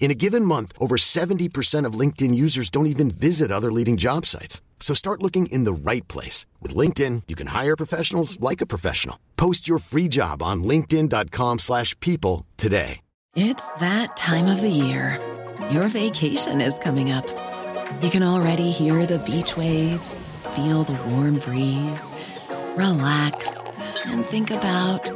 In a given month, over 70% of LinkedIn users don't even visit other leading job sites. So start looking in the right place. With LinkedIn, you can hire professionals like a professional. Post your free job on linkedin.com slash people today. It's that time of the year. Your vacation is coming up. You can already hear the beach waves, feel the warm breeze, relax, and think about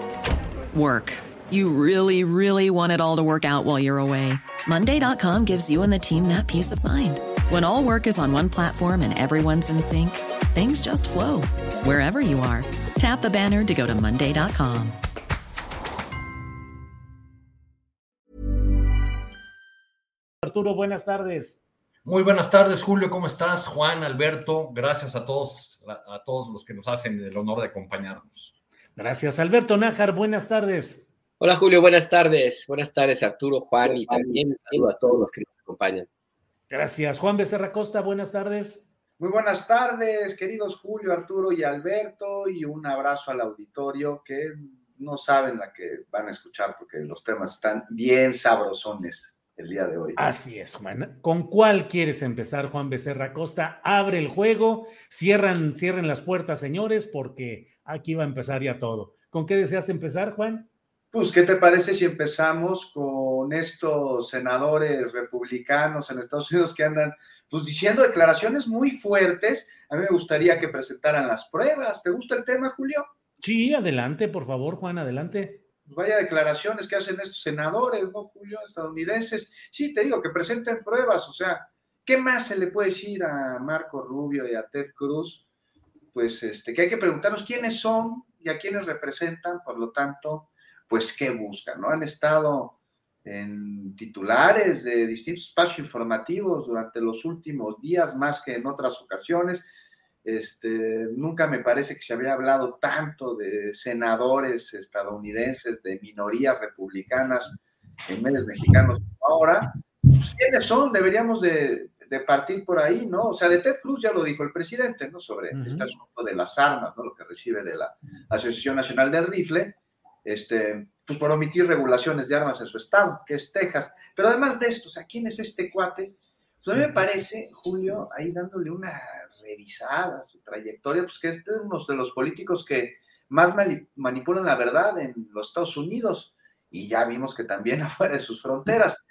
work. You really, really want it all to work out while you're away. Monday.com gives you and the team that peace of mind. When all work is on one platform and everyone's in sync, things just flow wherever you are. Tap the banner to go to Monday.com. Arturo, buenas tardes. Muy buenas tardes, Julio, ¿cómo estás? Juan, Alberto, gracias a todos, a todos los que nos hacen el honor de acompañarnos. Gracias, Alberto Nájar, buenas tardes. Hola Julio, buenas tardes. Buenas tardes Arturo, Juan y también un saludo a todos los que nos acompañan. Gracias. Juan Becerra Costa, buenas tardes. Muy buenas tardes, queridos Julio, Arturo y Alberto, y un abrazo al auditorio que no saben la que van a escuchar porque los temas están bien sabrosones el día de hoy. Así es, Juan. ¿Con cuál quieres empezar, Juan Becerra Costa? Abre el juego, cierran, cierren las puertas, señores, porque aquí va a empezar ya todo. ¿Con qué deseas empezar, Juan? Pues, ¿qué te parece si empezamos con estos senadores republicanos en Estados Unidos que andan pues diciendo declaraciones muy fuertes? A mí me gustaría que presentaran las pruebas. ¿Te gusta el tema, Julio? Sí, adelante, por favor, Juan, adelante. Pues vaya declaraciones que hacen estos senadores, ¿no, Julio? Estadounidenses. Sí, te digo, que presenten pruebas. O sea, ¿qué más se le puede decir a Marco Rubio y a Ted Cruz? Pues este, que hay que preguntarnos quiénes son y a quiénes representan, por lo tanto, pues qué buscan, ¿no? Han estado en titulares de distintos espacios informativos durante los últimos días, más que en otras ocasiones. Este, nunca me parece que se había hablado tanto de senadores estadounidenses, de minorías republicanas en medios mexicanos ahora. Pues, ¿Quiénes son? Deberíamos de, partir por ahí, ¿no? O sea, de Ted Cruz ya lo dijo el presidente, ¿no? Sobre este asunto de las armas, ¿no? Lo que recibe de la Asociación Nacional del Rifle este, pues por omitir regulaciones de armas en su estado, que es Texas. Pero además de esto, o sea, ¿quién es este cuate? Pues a mí me parece, Julio, ahí dándole una revisada a su trayectoria, pues que es uno de los políticos que más manipulan la verdad en los Estados Unidos y ya vimos que también afuera de sus fronteras.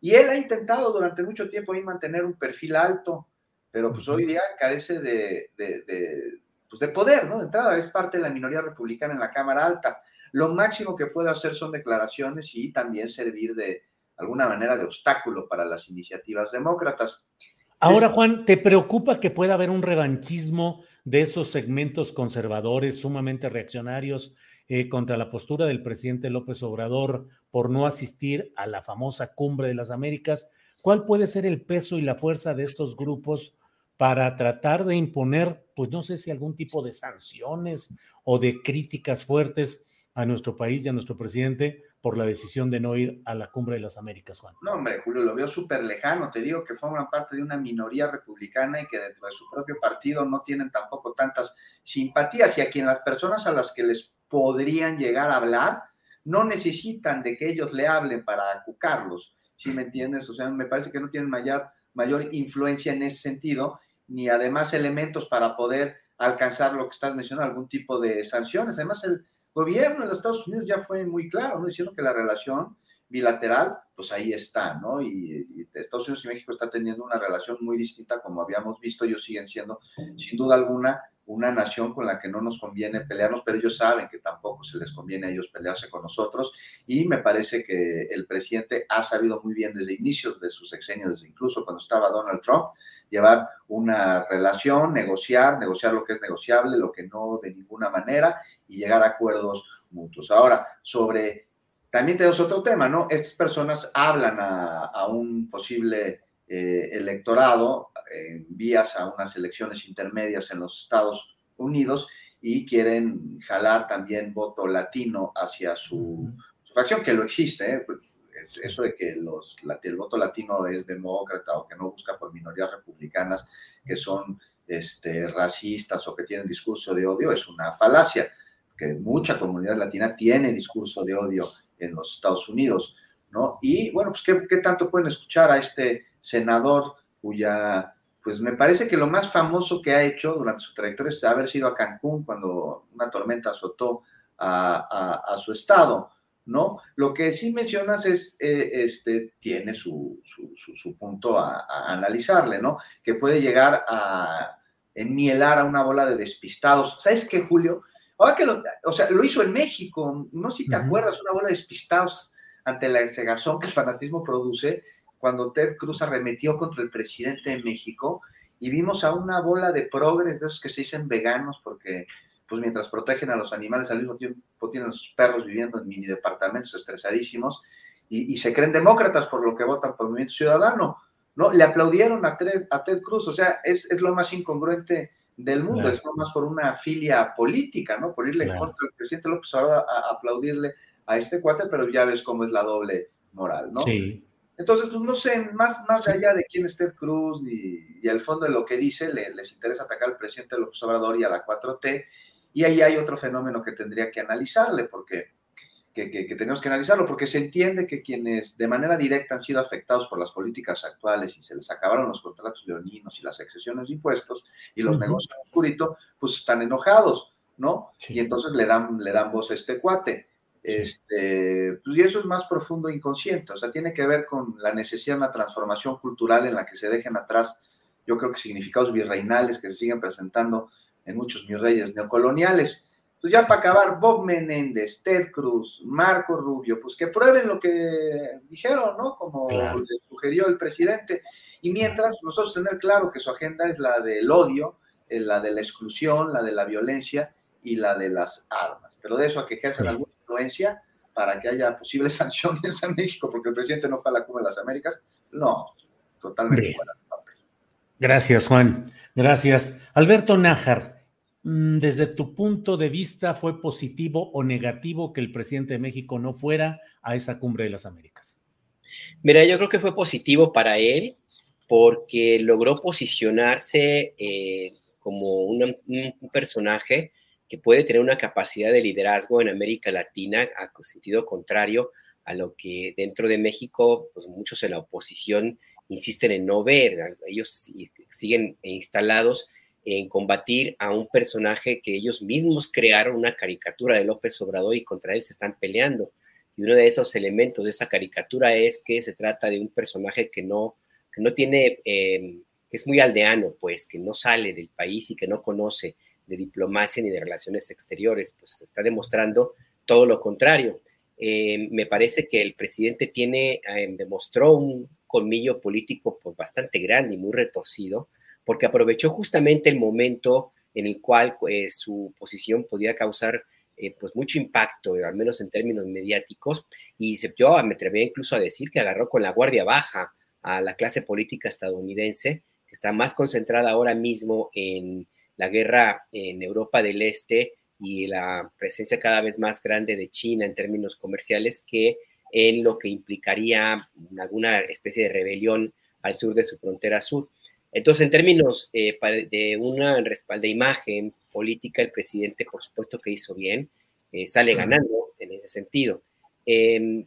Y él ha intentado durante mucho tiempo ahí mantener un perfil alto, pero pues hoy día carece de, de, de, pues de poder, ¿no? De entrada, es parte de la minoría republicana en la Cámara Alta. Lo máximo que puede hacer son declaraciones y también servir de alguna manera de obstáculo para las iniciativas demócratas. Ahora, Juan, ¿te preocupa que pueda haber un revanchismo de esos segmentos conservadores sumamente reaccionarios eh, contra la postura del presidente López Obrador por no asistir a la famosa cumbre de las Américas? ¿Cuál puede ser el peso y la fuerza de estos grupos para tratar de imponer, pues no sé si algún tipo de sanciones o de críticas fuertes a nuestro país y a nuestro presidente por la decisión de no ir a la cumbre de las Américas, Juan. No, hombre, Julio, lo veo súper lejano. Te digo que forman parte de una minoría republicana y que dentro de su propio partido no tienen tampoco tantas simpatías y a quien las personas a las que les podrían llegar a hablar no necesitan de que ellos le hablen para acucarlos, ¿sí me entiendes? O sea, me parece que no tienen mayor, mayor influencia en ese sentido, ni además elementos para poder alcanzar lo que estás mencionando, algún tipo de sanciones. Además, el, gobierno de los Estados Unidos ya fue muy claro, ¿no? Diciendo que la relación bilateral, pues ahí está, ¿no? Y, Estados Unidos y México están teniendo una relación muy distinta, como habíamos visto, ellos siguen siendo, sin duda alguna, una nación con la que no nos conviene pelearnos, pero ellos saben que tampoco se les conviene a ellos pelearse con nosotros y me parece que el presidente ha sabido muy bien desde inicios de sus sexenios, incluso cuando estaba Donald Trump, llevar una relación, negociar, negociar lo que es negociable, lo que no de ninguna manera y llegar a acuerdos mutuos. Ahora, sobre, también tenemos otro tema, ¿no? Estas personas hablan a un posible eh, electorado en vías a unas elecciones intermedias en los Estados Unidos y quieren jalar también voto latino hacia su, facción, que lo existe. ¿eh? Pues, eso de que el voto latino es demócrata o que no busca por minorías republicanas que son este, racistas o que tienen discurso de odio es una falacia, que mucha comunidad latina tiene discurso de odio en los Estados Unidos, ¿no? Y bueno, pues ¿qué, qué tanto pueden escuchar a este senador cuya pues me parece que lo más famoso que ha hecho durante su trayectoria es haber sido a Cancún cuando una tormenta azotó a, su estado, ¿no? Lo que sí mencionas es, eh, este, tiene su, su, punto a, analizarle, ¿no? Que puede llegar a enmielar a una bola de despistados. ¿Sabes qué, Julio? Ahora que lo, o sea, lo hizo en México, no sé si te acuerdas, una bola de despistados ante la cegazón que el fanatismo produce, cuando Ted Cruz arremetió contra el presidente de México y vimos a una bola de progres, de esos que se dicen veganos, porque pues mientras protegen a los animales, al mismo tiempo tienen a sus perros viviendo en mini departamentos estresadísimos y, se creen demócratas por lo que votan por el Movimiento Ciudadano. ¿no? Le aplaudieron a Ted, a Ted Cruz, o sea, es, es, lo más incongruente del mundo, es más por una filia política, ¿no? Por irle contra el presidente López Obrador a, a, aplaudirle a este cuate, pero ya ves cómo es la doble moral, ¿no? Sí. Entonces, pues no sé, más, más allá de quién es Ted Cruz y, y al fondo de lo que dice, les interesa atacar al presidente López Obrador y a la 4T. Y ahí hay otro fenómeno que tendría que analizarle, porque que, que, tenemos que analizarlo, porque se entiende que quienes de manera directa han sido afectados por las políticas actuales y se les acabaron los contratos leoninos y las excesiones de impuestos y los negocios oscuritos, pues están enojados, ¿no? Y entonces le dan, le dan voz a este cuate. Este, pues y eso es más profundo e inconsciente, o sea, tiene que ver con la necesidad de una transformación cultural en la que se dejen atrás, yo creo que significados virreinales que se siguen presentando en muchos reyes neocoloniales. Entonces, ya para acabar, Bob Menéndez, Ted Cruz, Marco Rubio, pues que prueben lo que dijeron, ¿no? Como sugirió el presidente. Y mientras, nosotros tener claro que su agenda es la del odio, eh, la de la exclusión, la de la violencia y la de las armas. Pero de eso a que ejercen alguna influencia para que haya posibles sanciones a México porque el presidente no fue a la Cumbre de las Américas, no, totalmente fuera. Gracias, Juan. Gracias. Alberto Nájar, mm, desde tu punto de vista, ¿fue positivo o negativo que el presidente de México no fuera a esa Cumbre de las Américas? Mira, yo creo que fue positivo para él porque logró posicionarse eh, como un personaje que puede tener una capacidad de liderazgo en América Latina, a sentido contrario a lo que dentro de México, pues muchos en la oposición insisten en no ver. Ellos siguen instalados en combatir a un personaje que ellos mismos crearon una caricatura de López Obrador y contra él se están peleando. Y uno de esos elementos de esa caricatura es que se trata de un personaje que no, que no tiene, eh, que es muy aldeano, pues, que no sale del país y que no conoce de diplomacia ni de relaciones exteriores, pues está demostrando todo lo contrario. Eh, me parece que el presidente tiene, eh, demostró un colmillo político pues, bastante grande y muy retorcido, porque aprovechó justamente el momento en el cual eh, su posición podía causar pues mucho impacto, al menos en términos mediáticos, y se, yo me atrevería incluso a decir que agarró con la guardia baja a la clase política estadounidense, que está más concentrada ahora mismo en la guerra en Europa del Este y la presencia cada vez más grande de China en términos comerciales que en lo que implicaría alguna especie de rebelión al sur de su frontera sur. Entonces, en términos eh, de una respaldo de imagen política, el presidente, por supuesto que hizo bien, eh, sale ganando en ese sentido. Em,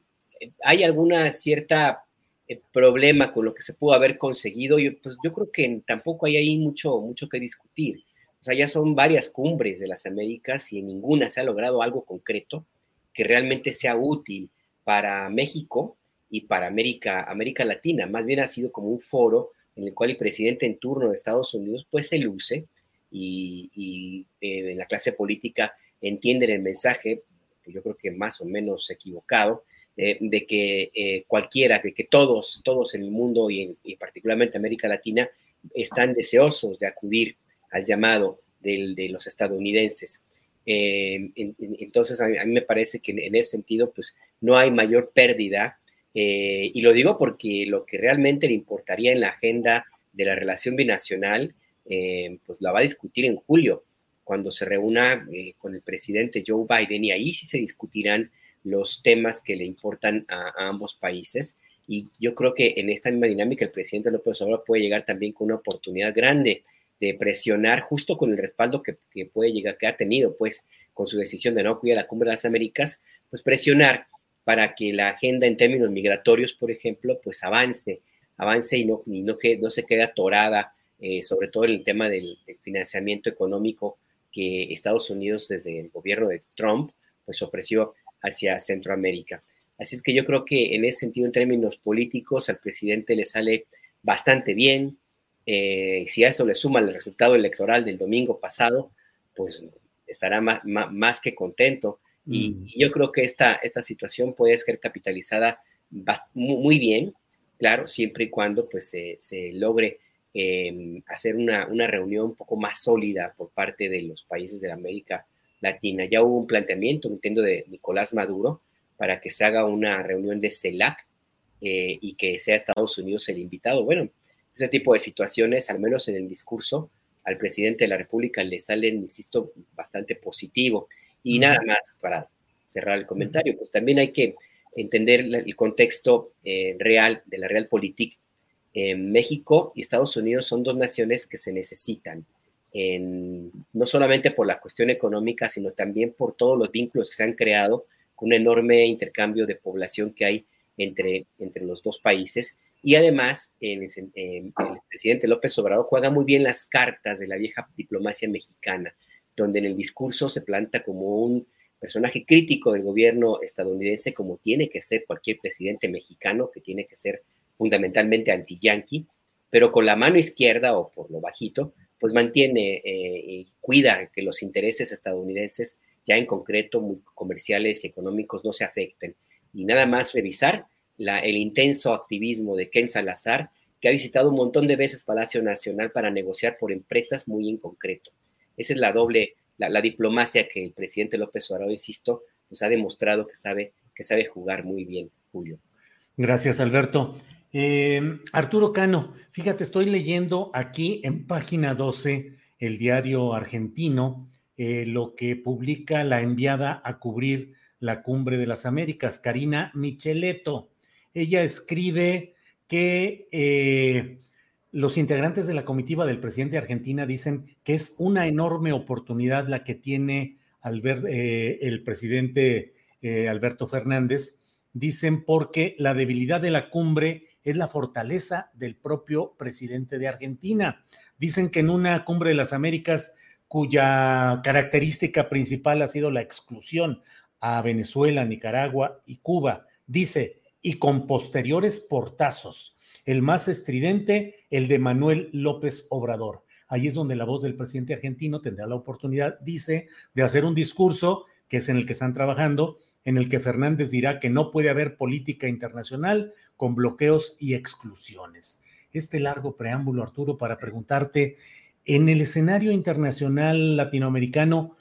¿Hay alguna cierta eh, problema con lo que se pudo haber conseguido? Yo, pues, yo creo que tampoco hay ahí mucho, mucho que discutir. O sea, ya son varias cumbres de las Américas y en ninguna se ha logrado algo concreto que realmente sea útil para México y para América, América Latina. Más bien ha sido como un foro en el cual el presidente en turno de Estados Unidos pues se luce y, eh, en la clase política entienden el mensaje, yo creo que más o menos equivocado, eh, de que eh, cualquiera, de que todos, todos en el mundo y, y particularmente América Latina están deseosos de acudir al llamado de los estadounidenses. Eh, entonces, a mí, me parece que en, ese sentido, pues no hay mayor pérdida Eh, y lo digo porque lo que realmente le importaría en la agenda de la relación binacional, eh, pues la va a discutir en julio, cuando se reúna eh, con el presidente Joe Biden, y ahí sí se discutirán los temas que le importan a, ambos países. Y yo creo que en esta misma dinámica el presidente López Obrador puede llegar también con una oportunidad grande de presionar justo con el respaldo que, puede llegar, que ha tenido, pues, con su decisión de no acudir a la Cumbre de las Américas, pues presionar para que la agenda en términos migratorios, por ejemplo, pues avance, avance y no, y no, que, no se quede atorada, eh, sobre todo en el tema del, financiamiento económico que Estados Unidos desde el gobierno de Trump, pues ofreció hacia Centroamérica. Así es que yo creo que en ese sentido, en términos políticos, al presidente le sale bastante bien, eh, si a esto le suma el resultado electoral del domingo pasado, pues estará más, más, que contento. Mm. Y, yo creo que esta, esta situación puede ser capitalizada muy bien, claro, siempre y cuando pues, se, logre em, hacer una, una, reunión un poco más sólida por parte de los países de América Latina. Ya hubo un planteamiento, entiendo, de Nicolás Maduro para que se haga una reunión de CELAC eh, y que sea Estados Unidos el invitado. Bueno, ese tipo de situaciones, al menos en el discurso, al presidente de la República le salen, insisto, bastante positivo. Y nada más para cerrar el comentario, pues también hay que entender el contexto eh, real de la realpolitik. En México y Estados Unidos son dos naciones que se necesitan, no solamente por la cuestión económica, sino también por todos los vínculos que se han creado con un enorme intercambio de población que hay entre, entre los dos países y además, el, presidente López Obrador juega muy bien las cartas de la vieja diplomacia mexicana, donde en el discurso se planta como un personaje crítico del gobierno estadounidense, como tiene que ser cualquier presidente mexicano, que tiene que ser fundamentalmente anti-yanqui, pero con la mano izquierda o por lo bajito, pues mantiene eh, y cuida que los intereses estadounidenses, ya en concreto comerciales y económicos, no se afecten. Y nada más revisar el intenso activismo de Ken Salazar, que ha visitado un montón de veces Palacio Nacional para negociar por empresas muy en concreto. Esa es la doble, la, diplomacia que el presidente López Obrador, insisto, nos ha demostrado que sabe, que sabe jugar muy bien, Julio. Gracias, Alberto. Eh, Arturo Cano, fíjate, estoy leyendo aquí en página 12 el diario argentino, eh, lo que publica la enviada a cubrir la cumbre de las Américas, Karina Micheletto ella escribe que eh, los integrantes de la comitiva del presidente de Argentina dicen que es una enorme oportunidad la que tiene eh, el presidente eh, Alberto Fernández. Dicen porque la debilidad de la cumbre es la fortaleza del propio presidente de Argentina. Dicen que en una cumbre de las Américas cuya característica principal ha sido la exclusión a Venezuela, Nicaragua y Cuba. Dice, y con posteriores portazos. El más estridente, el de Manuel López Obrador. Ahí es donde la voz del presidente argentino tendrá la oportunidad, dice, de hacer un discurso, que es en el que están trabajando, en el que Fernández dirá que no puede haber política internacional con bloqueos y exclusiones. Este largo preámbulo, Arturo, para preguntarte, en el escenario internacional latinoamericano,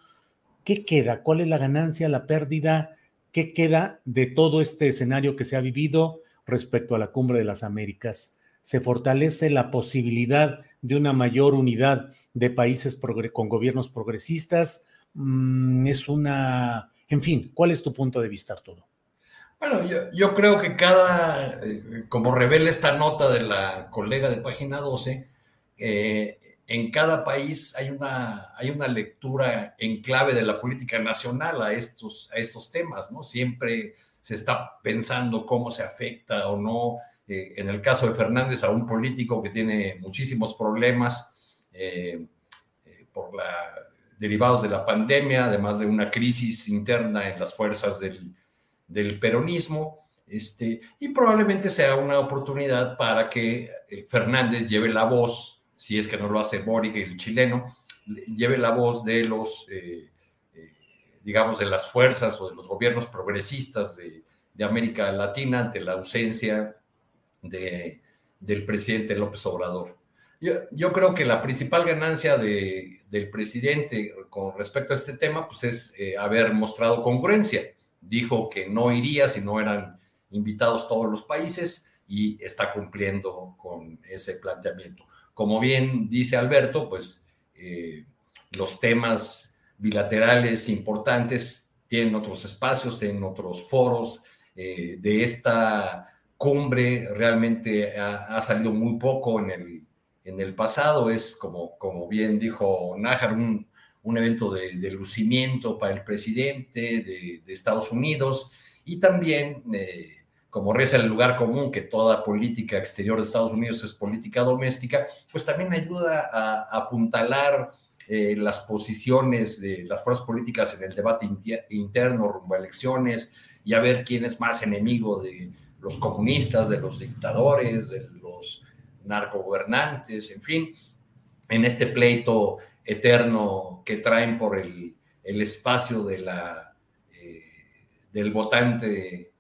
¿qué queda? ¿Cuál es la ganancia, la pérdida? ¿Qué queda de todo este escenario que se ha vivido respecto a la cumbre de las Américas? ¿Se fortalece la posibilidad de una mayor unidad de países con gobiernos progresistas? Mm, es una... En fin, ¿cuál es tu punto de vista, Arturo? Bueno, yo, creo que cada, eh, como revela esta nota de la colega de página 12, eh, en cada país hay una, hay una lectura en clave de la política nacional a estos, a estos temas, ¿no? Siempre se está pensando cómo se afecta o no, eh, en el caso de Fernández, a un político que tiene muchísimos problemas eh, eh, por la, derivados de la pandemia, además de una crisis interna en las fuerzas del, del peronismo. Este, y probablemente sea una oportunidad para que Fernández lleve la voz si es que no lo hace Boric, el chileno, lleve la voz de los, eh, eh, digamos, de las fuerzas o de los gobiernos progresistas de, América Latina ante la ausencia de, del presidente López Obrador. Yo, creo que la principal ganancia del presidente con respecto a este tema pues es eh, haber mostrado congruencia. Dijo que no iría si no eran invitados todos los países y está cumpliendo con ese planteamiento. Como bien dice Alberto, pues eh, los temas bilaterales importantes tienen otros espacios, tienen otros foros. Eh, de esta cumbre realmente ha, salido muy poco en el, en el pasado. Es, como, como bien dijo Nájar, un, un evento de, lucimiento para el presidente de, Estados Unidos y también, eh, como reza el lugar común, que toda política exterior de Estados Unidos es política doméstica, pues también ayuda a, apuntalar eh, las posiciones de las fuerzas políticas en el debate interno rumbo a elecciones y a ver quién es más enemigo de los comunistas, de los dictadores, de los narcogobernantes, en fin, en este pleito eterno que traen por el, espacio de la, eh, del votante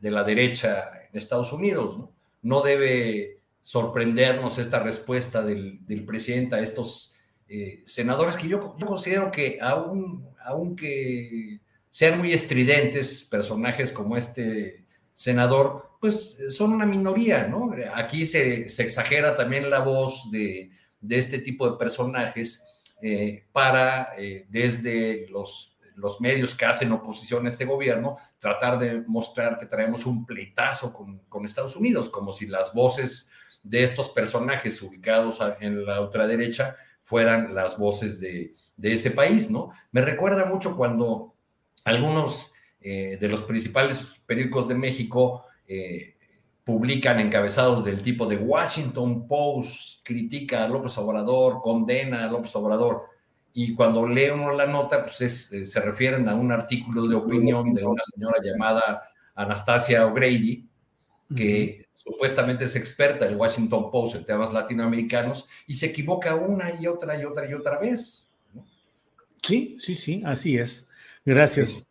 de, la derecha en Estados Unidos. No, debe sorprendernos esta respuesta del, presidente a estos eh, senadores que yo, considero que aún, aunque sean muy estridentes personajes como este senador, pues son una minoría, ¿no? Aquí se, se exagera también la voz de, de este tipo de personajes eh, para, eh, desde los, los medios que hacen oposición a este gobierno, tratar de mostrar que traemos un pleitazo con, con Estados Unidos, como si las voces de estos personajes ubicados en la ultraderecha fueran las voces de, de ese país, ¿no? Me recuerda mucho cuando algunos eh, de los principales periódicos de México publican encabezados del tipo de Washington Post, critica a López Obrador, condena a López Obrador. Y cuando lee uno la nota, pues eh, se refieren a un artículo de opinión de una señora llamada Anastasia O'Grady, que supuestamente es experta en el Washington Post en temas latinoamericanos, y se equivoca una y otra y otra y otra vez. Sí, sí, sí, así es. Gracias.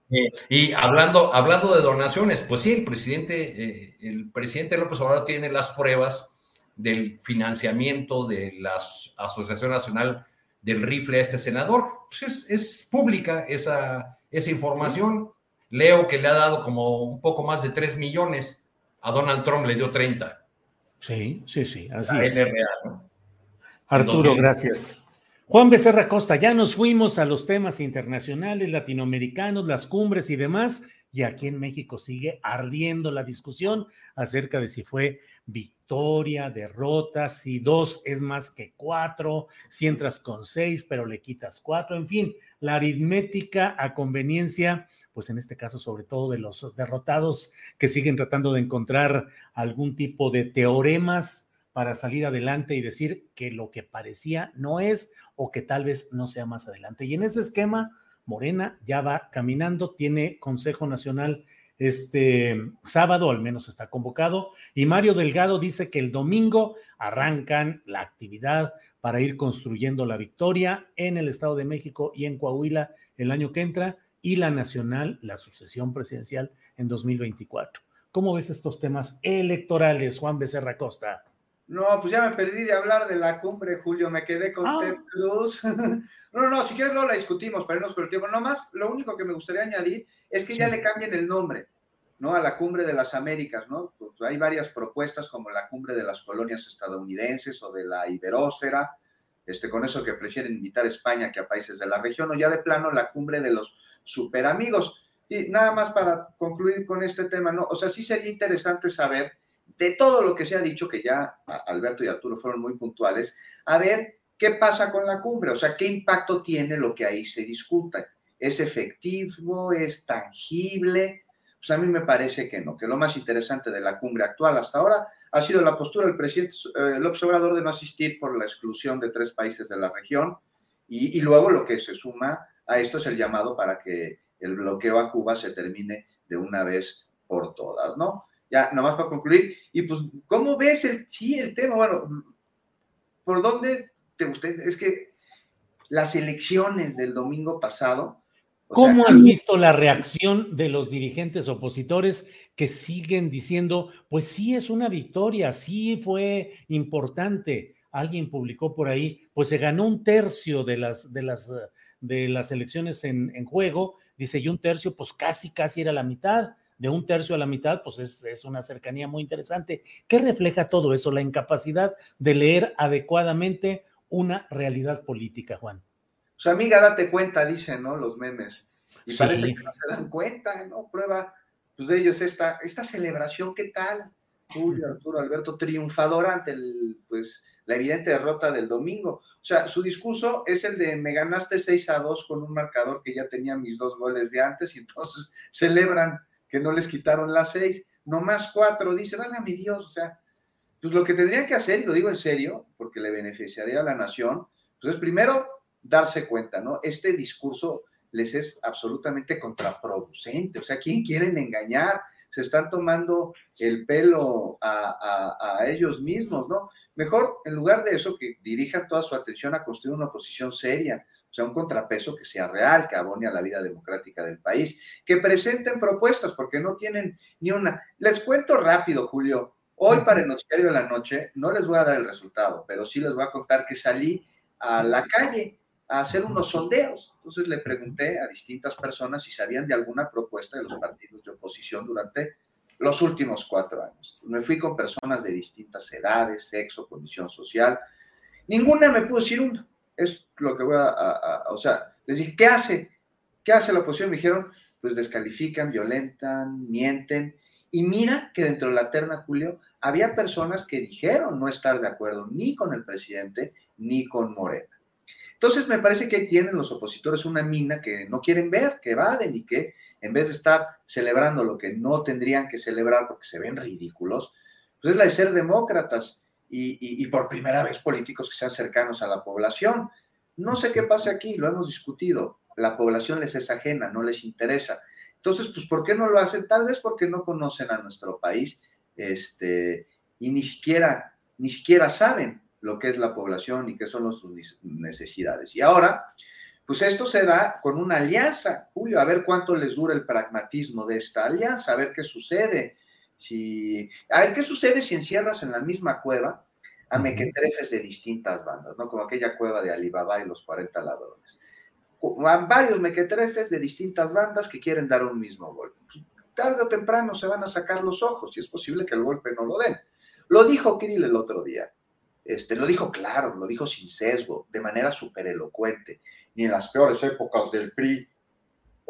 y hablando, hablando de donaciones, pues sí, el presidente, eh, el presidente López Obrador tiene las pruebas del financiamiento de la Asociación Nacional del Rifle a este senador. Pues es, pública esa, esa información. Leo que le ha dado como un poco más de 3 millones. A Donald Trump le dio 30. Sí, sí, sí, así es. Arturo, gracias. Juan Becerra Costa, ya nos fuimos a los temas internacionales, latinoamericanos, las cumbres y demás, y aquí en México sigue ardiendo la discusión acerca de si fue victoria, derrota, si dos es más que cuatro, si entras con seis, pero le quitas cuatro, en fin, la aritmética a conveniencia, pues en este caso sobre todo de los derrotados que siguen tratando de encontrar algún tipo de teoremas para salir adelante y decir que lo que parecía no es o que tal vez no sea más adelante. Y en ese esquema, Morena ya va caminando, tiene Consejo Nacional este sábado, al menos está convocado, y Mario Delgado dice que el domingo arrancan la actividad para ir construyendo la victoria en el Estado de México y en Coahuila el año que entra y la nacional, la sucesión presidencial en 2024. ¿Cómo ves estos temas electorales, Juan Becerra Costa? No, pues ya me perdí de hablar de la cumbre, Julio, me quedé con ah. Ted Cruz. no, no, si quieres luego la discutimos para irnos con el tiempo. No más, lo único que me gustaría añadir es que ya le cambien el nombre, ¿no? A la cumbre de las Américas, ¿no? Pues hay varias propuestas como la cumbre de las colonias estadounidenses o de la Iberósfera, este, con eso que prefieren invitar a España que a países de la región, o ya de plano la cumbre de los superamigos. Y nada más para concluir con este tema, ¿no? O sea, sí sería interesante saber de todo lo que se ha dicho, que ya Alberto y Arturo fueron muy puntuales, a ver qué pasa con la cumbre, o sea, qué impacto tiene lo que ahí se discuta. ¿Es efectivo? ¿Es tangible? Pues a mí me parece que no, que lo más interesante de la cumbre actual hasta ahora ha sido la postura del presidente eh, observador de no asistir por la exclusión de tres países de la región y, y luego lo que se suma a esto es el llamado para que el bloqueo a Cuba se termine de una vez por todas, ¿no? Ya, nomás para concluir. Y pues, ¿cómo ves el, sí, el tema? Bueno, ¿por dónde te gusta? Es que las elecciones del domingo pasado. ¿Cómo has visto la reacción de los dirigentes opositores que siguen diciendo, pues sí es una victoria, sí fue importante? Alguien publicó por ahí, pues se ganó un tercio de las, de las, de las elecciones en, en juego, dice, y un tercio, pues casi, casi era la mitad de un tercio a la mitad, pues es, es, una cercanía muy interesante. ¿Qué refleja todo eso? La incapacidad de leer adecuadamente una realidad política, Juan. Pues amiga, date cuenta, dicen, ¿no? Los memes. Y parece que no se dan cuenta, ¿no? Prueba pues, de ellos esta, esta celebración, ¿qué tal? Julio Arturo Alberto triunfador ante el, pues, la evidente derrota del domingo. O sea, su discurso es el de me ganaste 6 a 2 con un marcador que ya tenía mis dos goles de antes y entonces celebran que no les quitaron las 6, no más 4, dice, mi Dios, o sea, pues lo que tendrían que hacer, y lo digo en serio, porque le beneficiaría a la nación, pues es primero darse cuenta, ¿no? Este discurso les es absolutamente contraproducente, o sea, ¿quién quieren engañar? se están tomando el pelo a, ellos mismos, ¿no? Mejor, en lugar de eso, que dirijan toda su atención a construir una oposición seria, o sea, un contrapeso que sea real, que abone a la vida democrática del país, que presenten propuestas, porque no tienen ni una. Les cuento rápido, Julio. Hoy para el noticiario de la noche no les voy a dar el resultado, pero sí les voy a contar que salí a la calle a hacer unos sondeos. Entonces le pregunté a distintas personas si sabían de alguna propuesta de los partidos de oposición durante los últimos cuatro años. Me fui con personas de distintas edades, sexo, condición social. Ninguna me pudo decir uno. Es lo que voy a, o sea, les ¿qué hace? ¿Qué hace la oposición? Me dijeron, pues descalifican, violentan, mienten. Y mira que dentro de la terna, Julio, había personas que dijeron no estar de acuerdo ni con el presidente ni con Morena. Entonces me parece que tienen los opositores una mina que no quieren ver, que evaden y que en vez de estar celebrando lo que no tendrían que celebrar porque se ven ridículos, pues es la de ser demócratas y, por primera vez políticos que sean cercanos a la población. No sé qué pasa aquí, lo hemos discutido. La población les es ajena, no les interesa. Entonces, pues, ¿por qué no lo hacen? Tal vez porque no conocen a nuestro país este, y ni siquiera, ni siquiera saben lo que es la población y qué son sus necesidades. Y ahora, pues esto se da con una alianza, Julio, a ver cuánto les dura el pragmatismo de esta alianza, a ver qué sucede. Si, a ver qué sucede si encierras en la misma cueva a mequetrefes de distintas bandas, ¿no? Como aquella cueva de Alibaba y los 40 ladrones. Varios mequetrefes de distintas bandas que quieren dar un mismo golpe. Tarde o temprano se van a sacar los ojos y es posible que el golpe no lo den. Lo dijo Kirill el otro día. Este, lo dijo claro, lo dijo sin sesgo, de manera súper elocuente. Ni en las peores épocas del PRI,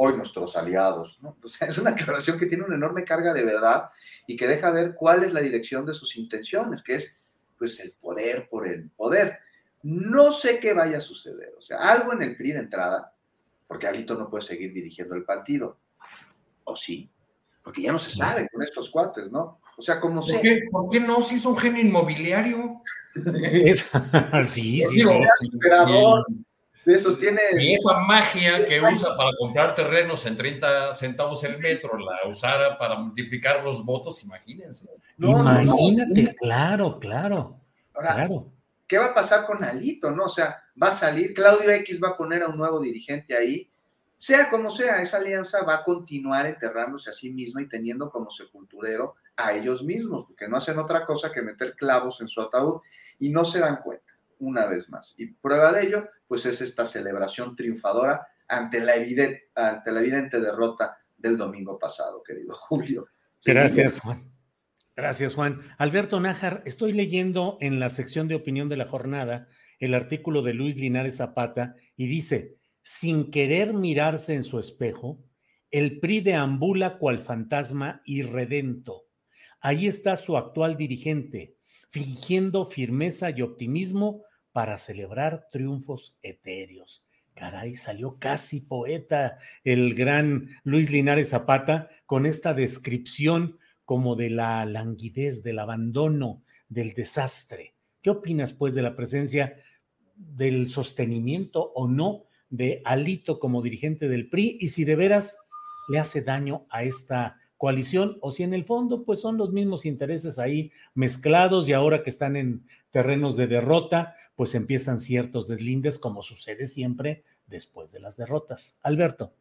hoy nuestros aliados. ¿no? es una aclaración que tiene una enorme carga de verdad y que deja ver cuál es la dirección de sus intenciones, que es pues el poder por el poder. No sé qué vaya a suceder. O sea, algo en el PRI de entrada, porque Alito no puede seguir dirigiendo el partido. ¿O sí? Porque ya no se sabe con estos cuates, ¿no? O sea, como ¿Por Qué, ¿Por qué no? Si es un genio inmobiliario. sí, sí, sí, de esos tiene. Y esa magia que usa para comprar terrenos en 30 centavos el metro, la usara para multiplicar los votos, imagínense. Imagínate, claro, claro. Ahora, claro. ¿qué va a pasar con Alito? ¿No? O sea, va a salir, Claudio X va a poner a un nuevo dirigente ahí sea como sea, esa alianza va a continuar enterrándose a sí misma y teniendo como sepulturero a ellos mismos, porque no hacen otra cosa que meter clavos en su ataúd y no se dan cuenta, una vez más. Y prueba de ello, pues es esta celebración triunfadora ante la evidente, derrota del domingo pasado, querido Julio. Gracias, Juan. Gracias, Juan. Alberto Nájar, estoy leyendo en la sección de opinión de la jornada el artículo de Luis Linares Zapata y dice, sin querer mirarse en su espejo, el PRI deambula cual fantasma irredento. Ahí está su actual dirigente, fingiendo firmeza y optimismo para celebrar triunfos etéreos. Caray, salió casi poeta el gran Luis Linares Zapata con esta descripción como de la languidez, del abandono, del desastre. ¿Qué opinas, pues, de la presencia del sostenimiento o no de Alito como dirigente del PRI y si de veras le hace daño a esta coalición o si en el fondo pues son los mismos intereses ahí mezclados y ahora que están en terrenos de derrota pues empiezan ciertos deslindes como sucede siempre después de las derrotas. Alberto.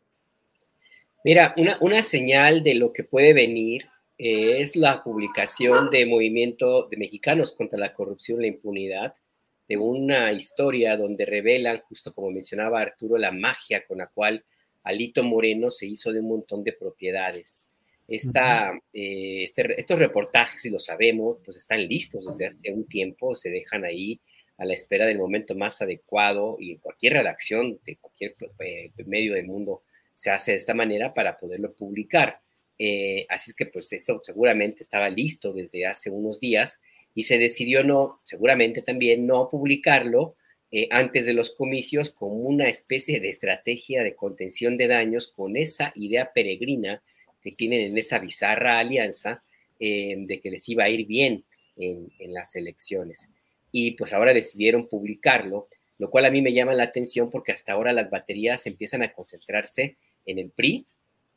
Mira, una, una señal de lo que puede venir eh, es la publicación de Movimiento de Mexicanos contra la Corrupción y la Impunidad, de una historia donde revelan, justo como mencionaba Arturo, la magia con la cual Alito Moreno se hizo de un montón de propiedades. Esta, eh, este, estos reportajes, si lo sabemos, pues están listos desde hace un tiempo, se dejan ahí a la espera del momento más adecuado y en cualquier redacción de cualquier eh, medio del mundo se hace de esta manera para poderlo publicar. Eh, así es que pues esto seguramente estaba listo desde hace unos días y se decidió no, seguramente también no publicarlo antes de los comicios como una especie de estrategia de contención de daños con esa idea peregrina que tienen en esa bizarra alianza eh, de que les iba a ir bien en, las elecciones. Y pues ahora decidieron publicarlo, lo cual a mí me llama la atención porque hasta ahora las baterías empiezan a concentrarse en el PRI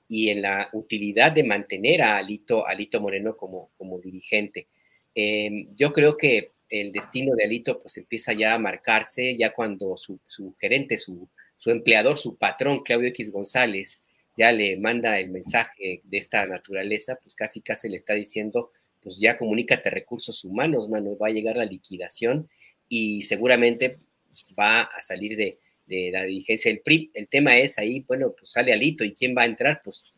y en la utilidad de mantener a Alito, Alito Moreno como, como dirigente. Em, yo creo que el destino de Alito pues empieza ya a marcarse, ya cuando su, gerente, su, su, empleador, su patrón, Claudio X González, ya le manda el mensaje de esta naturaleza, pues casi casi le está diciendo, pues ya comunícate recursos humanos, mano, va a llegar la liquidación y seguramente va a salir de, la dirigencia del PRI. El tema es ahí, bueno, pues sale Alito y quién va a entrar, pues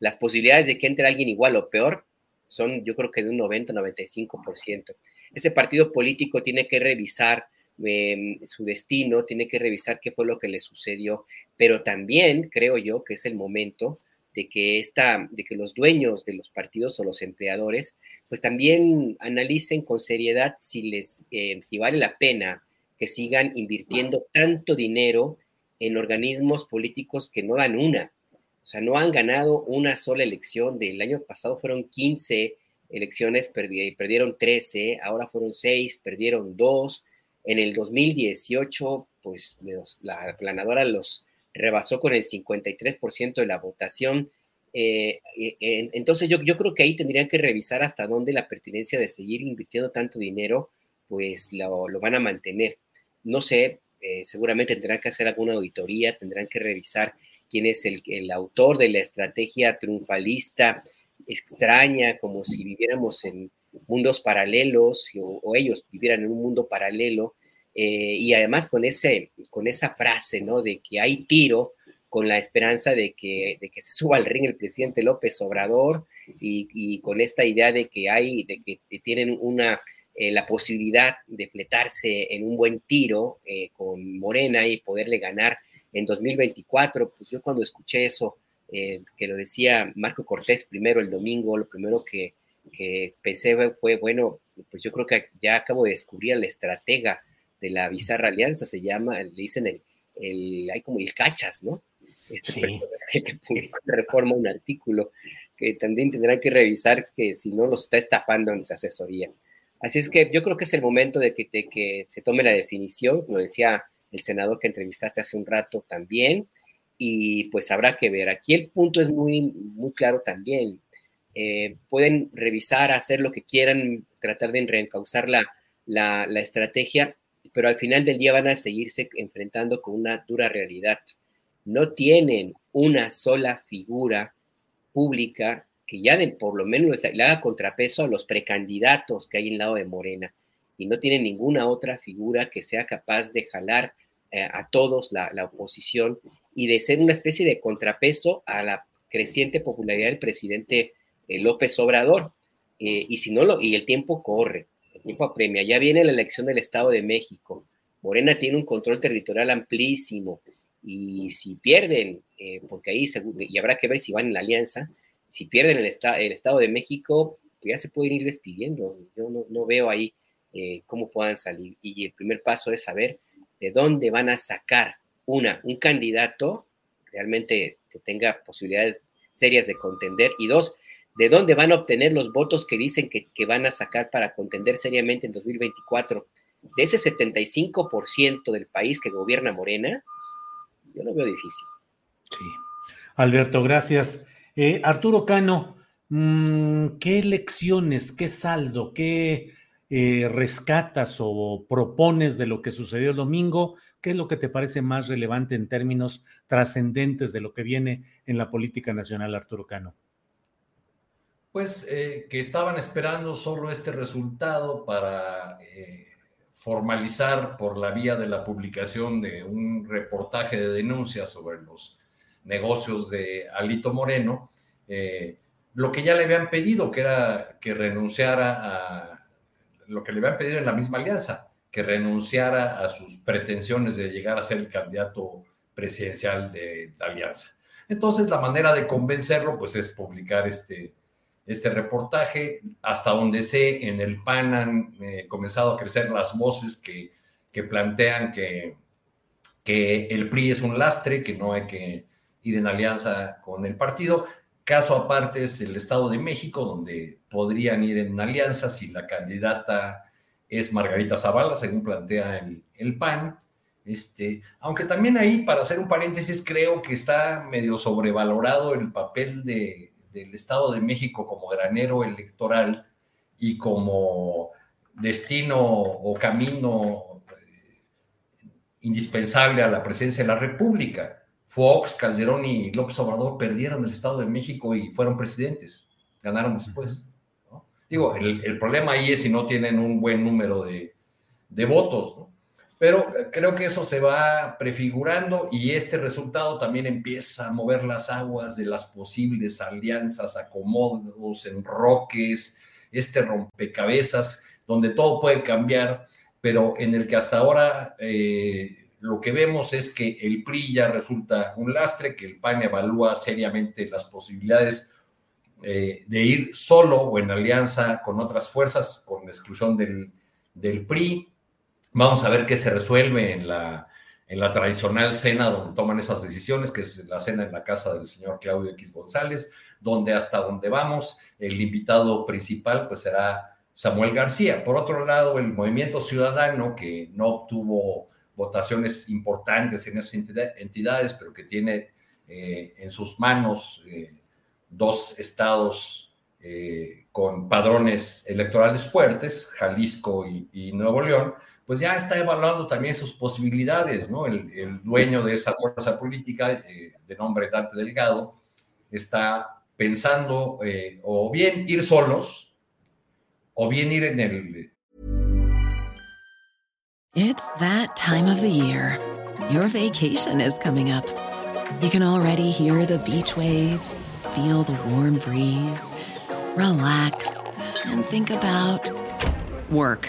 las posibilidades de que entre alguien igual o peor son yo creo que de un 90-95%. Ese partido político tiene que revisar Em, su destino, tiene que revisar qué fue lo que le sucedió, pero también creo yo que es el momento de que, esta, de que los dueños de los partidos o los empleadores, pues también analicen con seriedad si, les, em, si vale la pena que sigan invirtiendo tanto dinero en organismos políticos que no dan una. O sea, no han ganado una sola elección. Del año pasado fueron 15 elecciones, perdieron 13, ahora fueron 6, perdieron 2 en el 2018, pues la planadora los rebasó con el 53% de la votación. Eh, eh, entonces yo, yo creo que ahí tendrían que revisar hasta dónde la pertinencia de seguir invirtiendo tanto dinero, pues lo, van a mantener. No sé, eh, seguramente tendrán que hacer alguna auditoría, tendrán que revisar quién es el, autor de la estrategia triunfalista extraña, como si viviéramos en mundos paralelos o, ellos vivieran en un mundo paralelo. Eh, y además con, ese, con esa frase, ¿no? De que hay tiro con la esperanza de que, de que se suba al ring el presidente López Obrador y, con esta idea de que hay, de que tienen una, eh, la posibilidad de fletarse en un buen tiro eh, con Morena y poderle ganar en 2024, pues yo cuando escuché eso, que lo decía Marco Cortés primero el domingo, lo primero que, que pensé fue, bueno, pues yo creo que ya acabo de descubrir la estratega de la bizarra alianza, se llama, le dicen el, el hay como el cachas, ¿no? Este sí. que publicó en Reforma un artículo que también tendrán que revisar que si no los está estafando en su asesoría. Así es que yo creo que es el momento de que, de que se tome la definición, lo decía el senador que entrevistaste hace un rato también, y pues habrá que ver. Aquí el punto es muy, muy claro también. Eh, pueden revisar, hacer lo que quieran, tratar de reencauzar la, la, estrategia, pero al final del día van a seguirse enfrentando con una dura realidad. No tienen una sola figura pública que ya de, por lo menos le haga contrapeso a los precandidatos que hay en lado de Morena y no tienen ninguna otra figura que sea capaz de jalar eh, a todos la, oposición y de ser una especie de contrapeso a la creciente popularidad del presidente eh, López Obrador. Eh, y si no lo, y el tiempo corre, tiempo apremia. Ya viene la elección del Estado de México. Morena tiene un control territorial amplísimo. Y si pierden, eh, porque ahí y habrá que ver si van en la alianza, si pierden el, el Estado de México, pues ya se pueden ir despidiendo. Yo no, veo ahí cómo puedan salir. Y el primer paso es saber de dónde van a sacar una, un candidato realmente que tenga posibilidades serias de contender y dos, de dónde van a obtener los votos que dicen que, van a sacar para contender seriamente en 2024. De ese 75% del país que gobierna Morena, yo lo veo difícil. Sí. Alberto, gracias. Eh, Arturo Cano, mm, ¿qué lecciones, qué saldo, qué eh, rescatas o propones de lo que sucedió el domingo? ¿Qué es lo que te parece más relevante en términos trascendentes de lo que viene en la política nacional, Arturo Cano? Pues eh, que estaban esperando solo este resultado para eh, formalizar por la vía de la publicación de un reportaje de denuncia sobre los negocios de Alito Moreno, eh, lo que ya le habían pedido, que era que renunciara a lo que le habían pedido en la misma alianza, que renunciara a sus pretensiones de llegar a ser el candidato presidencial de la alianza. Entonces, la manera de convencerlo, pues, es publicar este, este reportaje. Hasta donde sé, en el PAN han eh, comenzado a crecer las voces que, que plantean que, que el PRI es un lastre, que no hay que ir en alianza con el partido. Caso aparte es el Estado de México, donde podrían ir en alianza si la candidata es Margarita Zavala, según plantea el, el PAN. Este, aunque también ahí, para hacer un paréntesis, creo que está medio sobrevalorado el papel de, del Estado de México como granero electoral y como destino o camino eh, indispensable a la presidencia de la República. Fox, Calderón y López Obrador perdieron el Estado de México y fueron presidentes, ganaron después. Digo, el, problema ahí es si no tienen un buen número de, de votos, ¿no? Pero creo que eso se va prefigurando y este resultado también empieza a mover las aguas de las posibles alianzas, acomodos, enroques, este rompecabezas, donde todo puede cambiar, pero en el que hasta ahora eh, lo que vemos es que el PRI ya resulta un lastre, que el PAN evalúa seriamente las posibilidades eh, de ir solo o en alianza con otras fuerzas, con la exclusión del, del PRI Vamos a ver qué se resuelve en la, tradicional cena donde toman esas decisiones, que es la cena en la casa del señor Claudio X González, donde hasta donde vamos, el invitado principal pues será Samuel García. Por otro lado, el movimiento ciudadano, que no obtuvo votaciones importantes en esas entidades, pero que tiene eh, en sus manos eh, dos estados eh, con padrones electorales fuertes, Jalisco y Nuevo León, pues ya está evaluando también sus posibilidades, ¿no? El, dueño de esa fuerza política, eh, de nombre Dante Delgado, está pensando eh, o bien ir solos, o bien ir en el... It's that time of the year. Your vacation is coming up. You can already hear the beach waves, feel the warm breeze, relax, and think about work.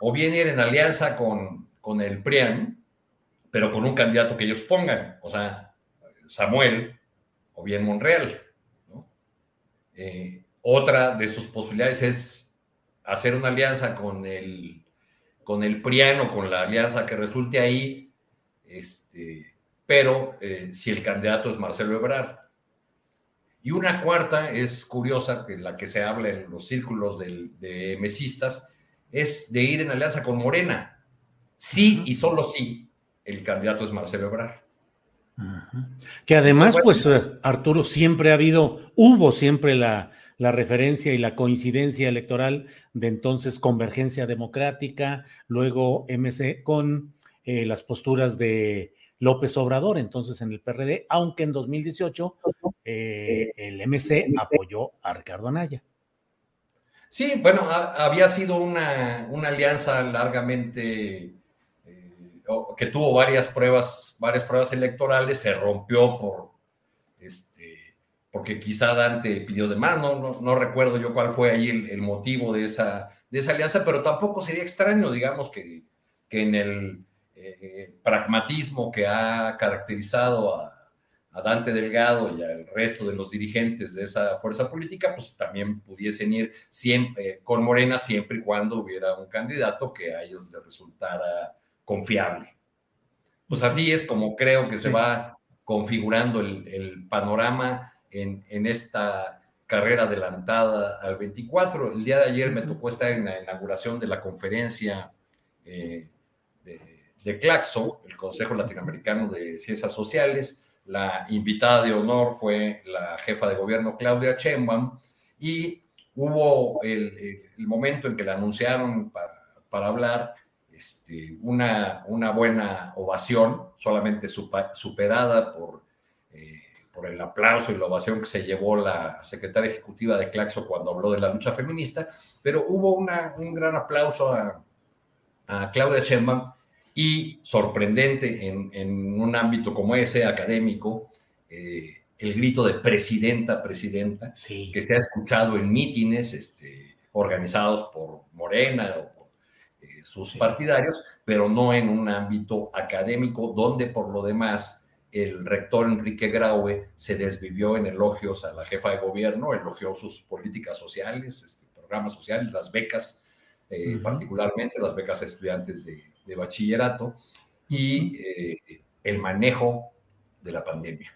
o bien ir en alianza con, con el PRIAN, pero con un candidato que ellos pongan, o sea, Samuel o bien Monreal. Eh, otra de sus posibilidades es hacer una alianza con el, con el PRIAN o con la alianza que resulte ahí, este, pero eh, si el candidato es Marcelo Ebrard. Y una cuarta es curiosa, que la que se habla en los círculos de mesistas, es de ir en alianza con Morena. Sí y solo sí, el candidato es Marcelo Ebrard. Que además, pues, eh, Arturo, siempre ha habido, hubo siempre la, referencia y la coincidencia electoral de entonces Convergencia Democrática, luego MC con eh, las posturas de López Obrador, entonces en el PRD, aunque en 2018 eh, el MC apoyó a Ricardo Anaya. Sí, bueno, había sido una, alianza largamente eh, que tuvo varias pruebas, varias pruebas electorales, se rompió por este, porque quizá Dante pidió de más, no, no, recuerdo yo cuál fue ahí el, motivo de esa, de esa alianza, pero tampoco sería extraño, digamos, que, que en el eh, pragmatismo que ha caracterizado a, a Dante Delgado y al resto de los dirigentes de esa fuerza política, pues también pudiesen ir siempre, eh, con Morena siempre y cuando hubiera un candidato que a ellos les resultara confiable. pues así es como creo que se va configurando el, panorama en, esta carrera adelantada al 24. El día de ayer me tocó estar en la inauguración de la conferencia eh, de, de Claxo, el Consejo Latinoamericano de Ciencias Sociales. La invitada de honor fue la jefa de gobierno Claudia Sheinbaum y hubo el, momento en que la anunciaron para, hablar, este, una, buena ovación, solamente superada por, eh, por el aplauso y la ovación que se llevó la secretaria ejecutiva de Claxo cuando habló de la lucha feminista, pero hubo un gran aplauso a, a Claudia Sheinbaum y sorprendente en, en, un ámbito como ese, académico, eh, el grito de presidenta, presidenta, que se ha escuchado en mítines este, organizados por Morena o por eh, sus partidarios, pero no en un ámbito académico, donde por lo demás el rector Enrique Graue se desvivió en elogios a la jefa de gobierno, elogió sus políticas sociales, este, programas sociales, las becas, eh, particularmente las becas a estudiantes de, bachillerato, y eh, el manejo de la pandemia.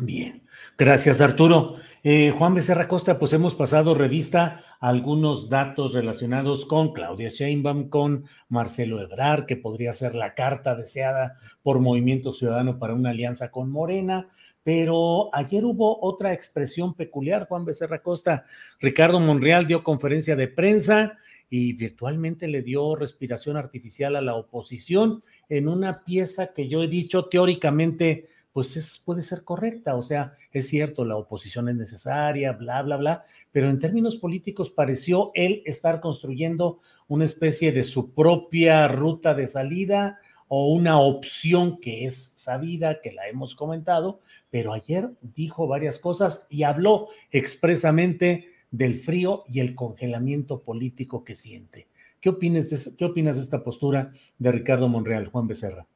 Bien, gracias Arturo. Eh, Juan Becerra Costa, pues hemos pasado revista algunos datos relacionados con Claudia Sheinbaum, con Marcelo Ebrard, que podría ser la carta deseada por Movimiento Ciudadano para una alianza con Morena, pero ayer hubo otra expresión peculiar, Juan Becerra Costa. Ricardo Monreal dio conferencia de prensa y virtualmente le dio respiración artificial a la oposición en una pieza que yo he dicho teóricamente pues es, puede ser correcta. O sea, es cierto, la oposición es necesaria, bla, bla, bla, pero en términos políticos pareció él estar construyendo una especie de su propia ruta de salida o una opción que es sabida, que la hemos comentado, pero ayer dijo varias cosas y habló expresamente del frío y el congelamiento político que siente. ¿Qué opinas de, qué opinas esta postura de Ricardo Monreal, Juan Becerra?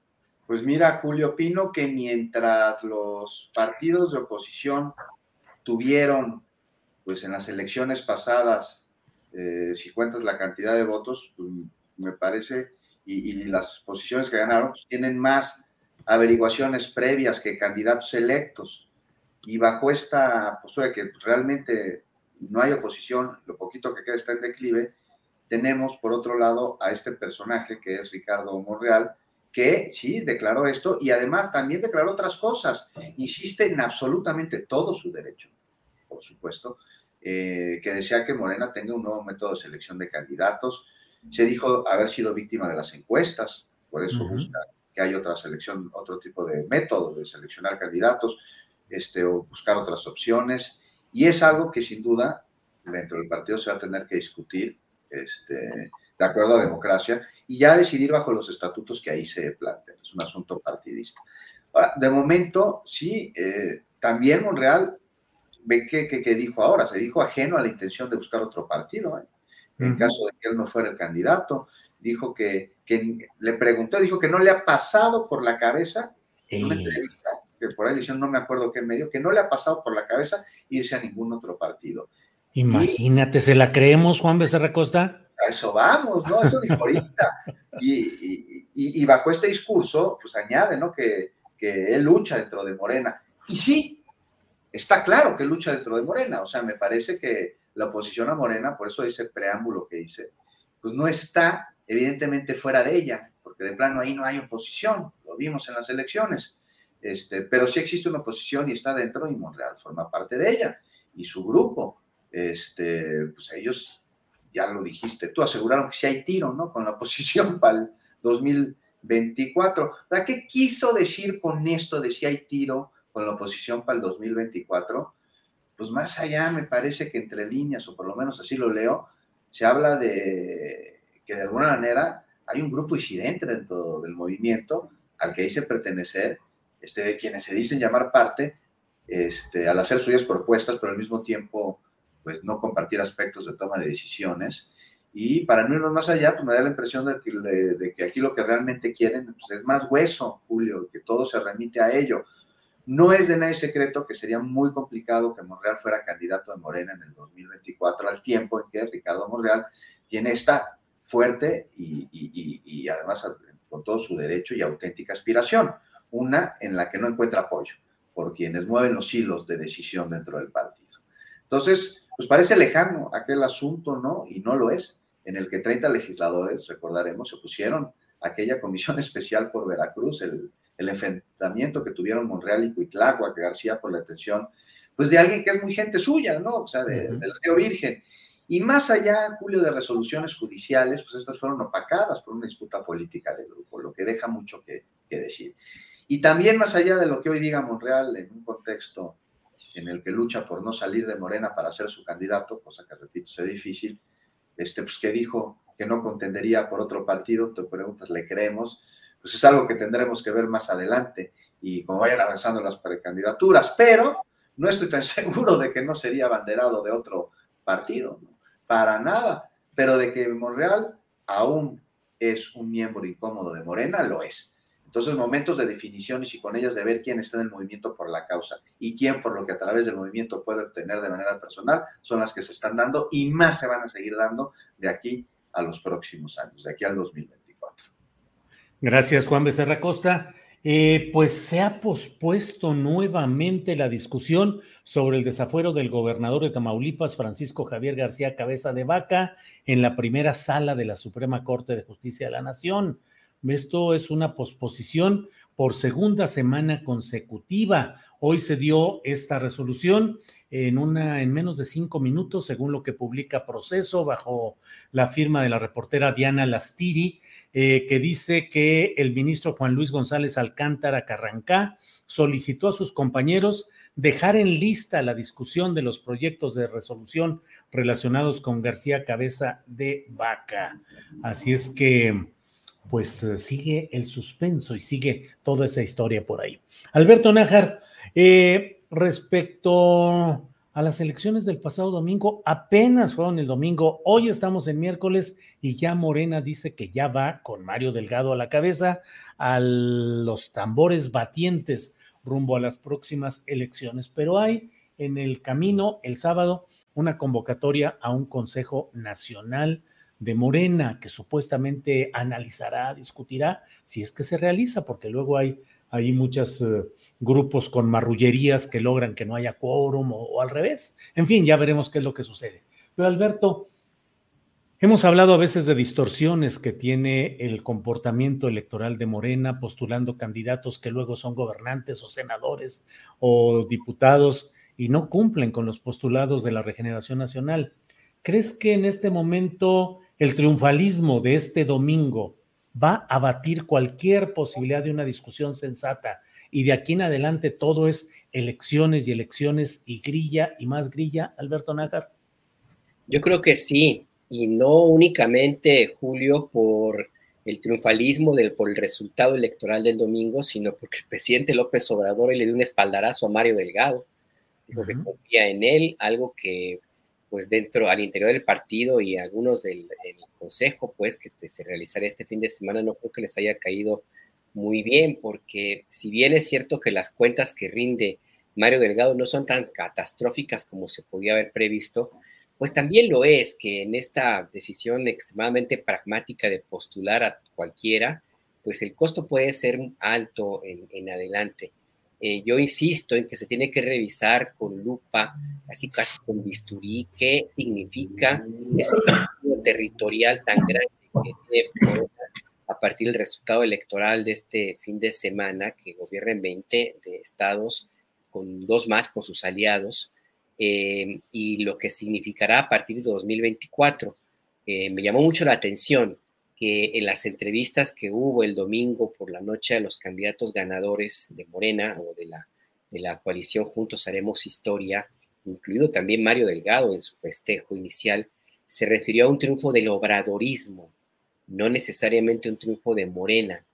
Pues mira, Julio, opino que mientras los partidos de oposición tuvieron, pues en las elecciones pasadas, eh, si cuentas la cantidad de votos, pues, me parece, y, las posiciones que ganaron, pues tienen más averiguaciones previas que candidatos electos. Y bajo esta postura que realmente no hay oposición, lo poquito que queda está en declive, tenemos por otro lado a este personaje que es Ricardo Monreal, que sí declaró esto y además también declaró otras cosas. Insiste en absolutamente todo su derecho, por supuesto, eh, que desea que Morena tenga un nuevo método de selección de candidatos. Se dijo haber sido víctima de las encuestas, por eso busca que haya otra selección, otro tipo de método de seleccionar candidatos, este, o buscar otras opciones. Y es algo que sin duda dentro del partido se va a tener que discutir. Este, de acuerdo a democracia, y ya decidir bajo los estatutos que ahí se plantean. Es un asunto partidista. Ahora, de momento, sí, eh, también Monreal, ve que, que, dijo ahora, se dijo ajeno a la intención de buscar otro partido. ¿eh? En caso de que él no fuera el candidato, dijo que, que, le preguntó, dijo que no le ha pasado por la cabeza, en una entrevista, que por ahí dijeron, no me acuerdo qué medio, que no le ha pasado por la cabeza irse a ningún otro partido. Imagínate, ¿se la creemos, Juan Becerra Costa? a eso vamos, ¿no? Eso dijo ahorita. Y, y, bajo este discurso, pues añade, ¿no? Que, que él lucha dentro de Morena. Y sí, está claro que lucha dentro de Morena. O sea, me parece que la oposición a Morena, por eso ese preámbulo que hice, pues no está evidentemente fuera de ella, porque de plano ahí no hay oposición, lo vimos en las elecciones. Este, pero sí existe una oposición y está dentro y Monreal forma parte de ella. Y su grupo, este, pues ellos ya lo dijiste, tú aseguraron que si hay tiro, ¿no? Con la oposición para el 2024. O ¿qué quiso decir con esto de si hay tiro con la oposición para el 2024? Pues más allá, me parece que entre líneas, o por lo menos así lo leo, se habla de que de alguna manera hay un grupo incidente dentro del movimiento al que dice pertenecer, este, de quienes se dicen llamar parte, este, al hacer suyas propuestas, pero al mismo tiempo pues no compartir aspectos de toma de decisiones. Y para no irnos más allá, pues me da la impresión de que, de que aquí lo que realmente quieren pues, es más hueso, Julio, que todo se remite a ello. No es de nadie secreto que sería muy complicado que Monreal fuera candidato de Morena en el 2024, al tiempo en que Ricardo Monreal tiene esta fuerte y, y, y, además con todo su derecho y auténtica aspiración. Una en la que no encuentra apoyo por quienes mueven los hilos de decisión dentro del partido. Entonces, pues parece lejano aquel asunto, ¿no? Y no lo es, en el que 30 legisladores, recordaremos, se pusieron a aquella comisión especial por Veracruz, el, enfrentamiento que tuvieron Monreal y Cuitlagua, que García por la atención, pues de alguien que es muy gente suya, ¿no? O sea, de, del Río Virgen. Y más allá, Julio, de resoluciones judiciales, pues estas fueron opacadas por una disputa política de grupo, lo que deja mucho que, que decir. Y también más allá de lo que hoy diga Monreal en un contexto en el que lucha por no salir de Morena para ser su candidato, cosa que repito, es difícil, este, pues que dijo que no contendería por otro partido, te preguntas, ¿le creemos? Pues es algo que tendremos que ver más adelante y como vayan avanzando las precandidaturas, pero no estoy tan seguro de que no sería abanderado de otro partido, para nada, pero de que Monreal aún es un miembro incómodo de Morena, lo es. Entonces, momentos de definiciones y con ellas de ver quién está en el movimiento por la causa y quién por lo que a través del movimiento puede obtener de manera personal son las que se están dando y más se van a seguir dando de aquí a los próximos años, de aquí al 2024. Gracias, Juan Becerra Costa. Eh, pues se ha pospuesto nuevamente la discusión sobre el desafuero del gobernador de Tamaulipas, Francisco Javier García Cabeza de Vaca, en la primera sala de la Suprema Corte de Justicia de la Nación. Esto es una posposición por segunda semana consecutiva. Hoy se dio esta resolución en una en menos de cinco minutos, según lo que publica Proceso, bajo la firma de la reportera Diana Lastiri, eh, que dice que el ministro Juan Luis González Alcántara Carrancá solicitó a sus compañeros dejar en lista la discusión de los proyectos de resolución relacionados con García Cabeza de Vaca. Así es que pues eh, sigue el suspenso y sigue toda esa historia por ahí. Alberto Nájar, eh, respecto a las elecciones del pasado domingo, apenas fueron el domingo, hoy estamos en miércoles y ya Morena dice que ya va con Mario Delgado a la cabeza a los tambores batientes rumbo a las próximas elecciones, pero hay en el camino el sábado una convocatoria a un Consejo Nacional de Morena, que supuestamente analizará, discutirá, si es que se realiza, porque luego hay, hay muchos eh, grupos con marrullerías que logran que no haya quórum o, al revés. En fin, ya veremos qué es lo que sucede. Pero Alberto, hemos hablado a veces de distorsiones que tiene el comportamiento electoral de Morena, postulando candidatos que luego son gobernantes o senadores o diputados y no cumplen con los postulados de la regeneración nacional. ¿Crees que en este momento el triunfalismo de este domingo va a batir cualquier posibilidad de una discusión sensata y de aquí en adelante todo es elecciones y elecciones y grilla y más grilla, Alberto Nájar? Yo creo que sí, y no únicamente, Julio, por el triunfalismo del, por el resultado electoral del domingo, sino porque el presidente López Obrador le dio un espaldarazo a Mario Delgado. Dijo que confía en él, algo que pues dentro, al interior del partido y algunos del, consejo, pues que se realizará este fin de semana, no creo que les haya caído muy bien, porque si bien es cierto que las cuentas que rinde Mario Delgado no son tan catastróficas como se podía haber previsto, pues también lo es que en esta decisión extremadamente pragmática de postular a cualquiera, pues el costo puede ser alto en, en adelante. Eh, yo insisto en que se tiene que revisar con lupa, así casi con bisturí, qué significa ese territorial tan grande que tiene a partir del resultado electoral de este fin de semana, que gobierna en 20 de estados, con dos más con sus aliados, eh, y lo que significará a partir de 2024. Eh, me llamó mucho la atención en las entrevistas que hubo el domingo por la noche a los candidatos ganadores de Morena o de la, de la coalición Juntos Haremos Historia, incluido también Mario Delgado en su festejo inicial, se refirió a un triunfo del obradorismo, no necesariamente un triunfo de Morena.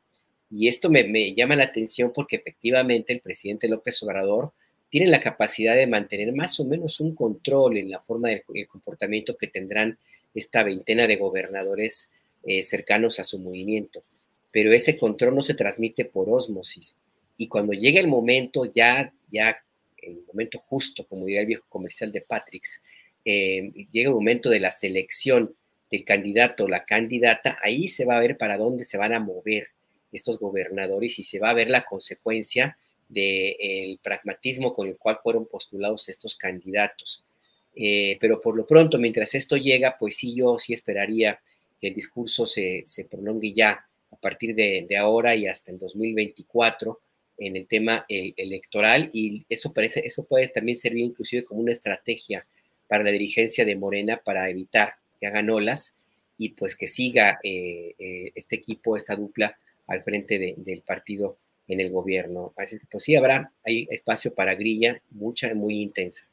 Y esto me, me, llama la atención porque efectivamente el presidente López Obrador tiene la capacidad de mantener más o menos un control en la forma del comportamiento que tendrán esta veintena de gobernadores eh, cercanos a su movimiento, pero ese control no se transmite por osmosis. Y cuando llega el momento, ya, ya, el momento justo, como diría el viejo comercial de Patricks, eh, llega el momento de la selección del candidato o la candidata, ahí se va a ver para dónde se van a mover estos gobernadores y se va a ver la consecuencia del pragmatismo con el cual fueron postulados estos candidatos. Eh, pero por lo pronto, mientras esto llega, pues sí, yo sí esperaría que el discurso se, se prolongue ya a partir de, de, ahora y hasta el 2024 en el tema electoral y eso parece, eso puede también servir inclusive como una estrategia para la dirigencia de Morena para evitar que hagan olas y pues que siga eh, eh, este equipo, esta dupla al frente de, del partido en el gobierno. Así que pues sí habrá, hay espacio para grilla, mucha, muy intensa.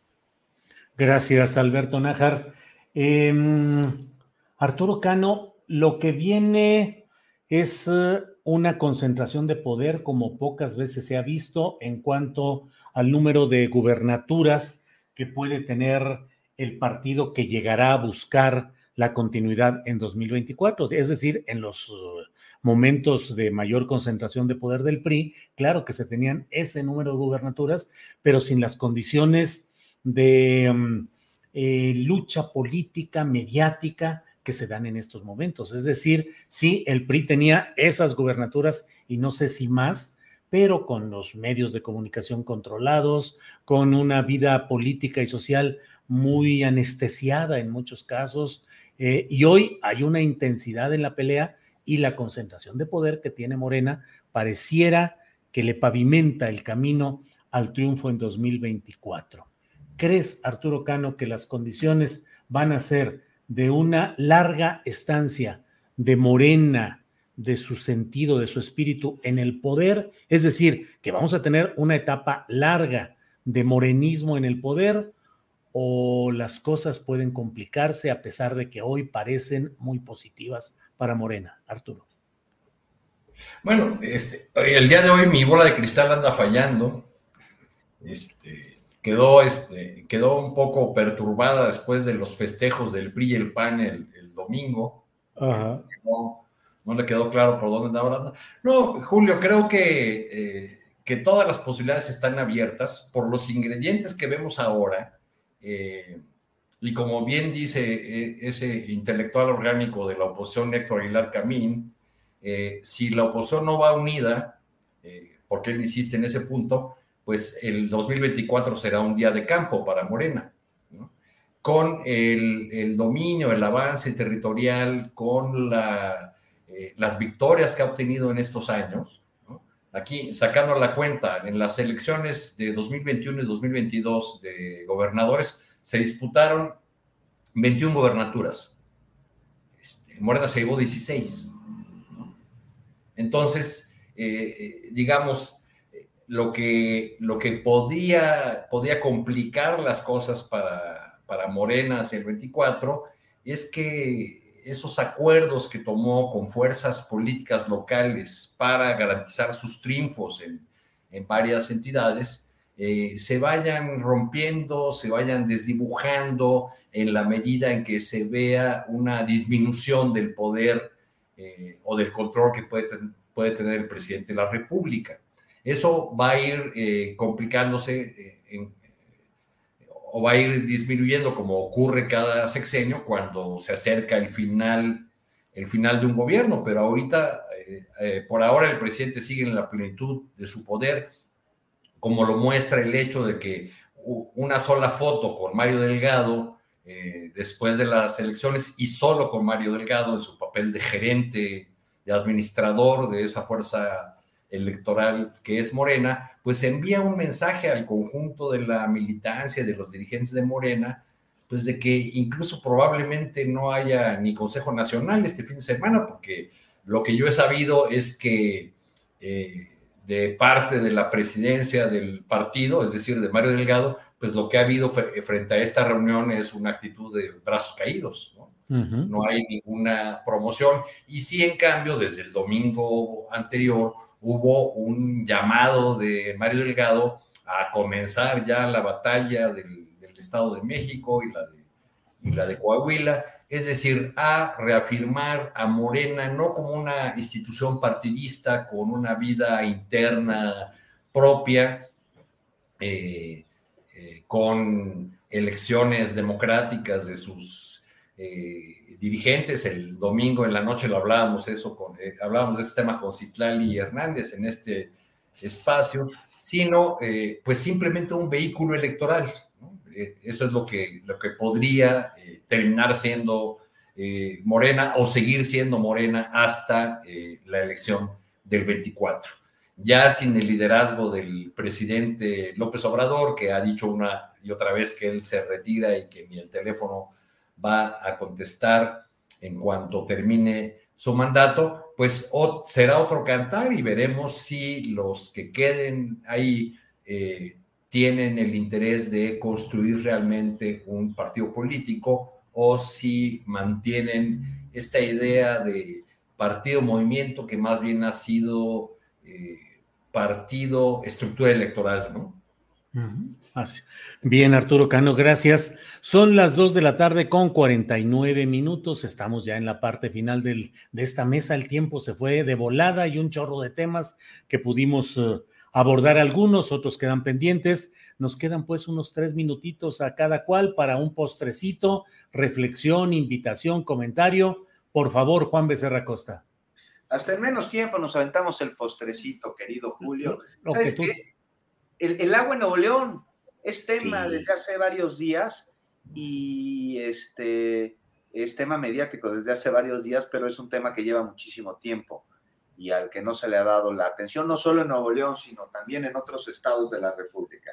Gracias, Alberto Nájar. Eh, Arturo Cano, lo que viene es eh, una concentración de poder como pocas veces se ha visto en cuanto al número de gubernaturas que puede tener el partido que llegará a buscar la continuidad en 2024, es decir, en los uh, momentos de mayor concentración de poder del PRI, claro que se tenían ese número de gubernaturas, pero sin las condiciones de um, eh, lucha política, mediática que se dan en estos momentos. Es decir, sí, el PRI tenía esas gubernaturas y no sé si más, pero con los medios de comunicación controlados, con una vida política y social muy anestesiada en muchos casos, eh, y hoy hay una intensidad en la pelea y la concentración de poder que tiene Morena pareciera que le pavimenta el camino al triunfo en 2024. ¿Crees, Arturo Cano, que las condiciones van a ser de una larga estancia de Morena, de su sentido, de su espíritu en el poder? Es decir, que vamos a tener una etapa larga de morenismo en el poder o las cosas pueden complicarse a pesar de que hoy parecen muy positivas para Morena, Arturo. Bueno, este, el día de hoy mi bola de cristal anda fallando. Este, quedó, este, quedó un poco perturbada después de los festejos del PRI y el PAN el, domingo. No, no, le quedó claro por dónde andaba. No, Julio, creo que, eh, que todas las posibilidades están abiertas por los ingredientes que vemos ahora eh, y como bien dice eh, ese intelectual orgánico de la oposición, Héctor Aguilar Camín, eh, si la oposición no va unida, porque él insiste en ese punto, pues el 2024 será un día de campo para Morena. Con el, dominio, el avance territorial, con las victorias que ha obtenido en estos años, aquí sacando la cuenta, en las elecciones de 2021 y 2022 de gobernadores se disputaron 21 gobernaturas. Este, Morena se llevó 16. Entonces, eh, digamos, lo que, lo que podía, podía complicar las cosas para, para Morena hacia el 24 es que esos acuerdos que tomó con fuerzas políticas locales para garantizar sus triunfos en, varias entidades, eh, se vayan rompiendo, se vayan desdibujando en la medida en que se vea una disminución del poder eh, o del control que puede, puede, tener el presidente de la República. Eso va a ir eh, complicándose en, o va a ir disminuyendo como ocurre cada sexenio cuando se acerca el final, el final de un gobierno, pero ahorita, eh, eh, por ahora el presidente sigue en la plenitud de su poder, como lo muestra el hecho de que una sola foto con Mario Delgado eh, después de las elecciones y solo con Mario Delgado en su papel de gerente, de administrador de esa fuerza electoral que es Morena, pues envía un mensaje al conjunto de la militancia, de los dirigentes de Morena, pues de que incluso probablemente no haya ni Consejo Nacional este fin de semana, porque lo que yo he sabido es que eh, de parte de la presidencia del partido, es decir, de Mario Delgado, pues lo que ha habido frente a esta reunión es una actitud de brazos caídos, ¿no? No hay ninguna promoción. Y sí, en cambio, desde el domingo anterior hubo un llamado de Mario Delgado a comenzar ya la batalla del, Estado de México y la de, y la de Coahuila, es decir, a reafirmar a Morena no como una institución partidista con una vida interna propia, eh, eh, con elecciones democráticas de sus eh, dirigentes. El domingo en la noche lo hablábamos eso con, eh, hablábamos de este tema con Citlali Hernández en este espacio, sino eh, pues simplemente un vehículo electoral. Eso es lo que, lo que podría terminar siendo Morena o seguir siendo Morena hasta la elección del 24 ya sin el liderazgo del presidente López Obrador, que ha dicho una y otra vez que él se retira y que ni el teléfono va a contestar en cuanto termine su mandato, pues será otro cantar y veremos si los que queden ahí eh, tienen el interés de construir realmente un partido político o si mantienen esta idea de partido movimiento que más bien ha sido eh, partido estructura electoral, ¿no? Bien, Arturo Cano, gracias. Son las 2 de la tarde con 49 minutos. Estamos ya en la parte final del, de esta mesa. El tiempo se fue de volada y un chorro de temas que pudimos eh, abordar algunos, otros quedan pendientes. Nos quedan pues unos tres minutitos a cada cual para un postrecito, reflexión, invitación, comentario. Por favor, Juan Becerra Costa. Hasta en menos tiempo nos aventamos el postrecito, querido Julio. ¿Sabes qué? El, agua en Nuevo León. Es tema desde hace varios días y este es tema mediático desde hace varios días, pero es un tema que lleva muchísimo tiempo y al que no se le ha dado la atención, no solo en Nuevo León, sino también en otros estados de la República.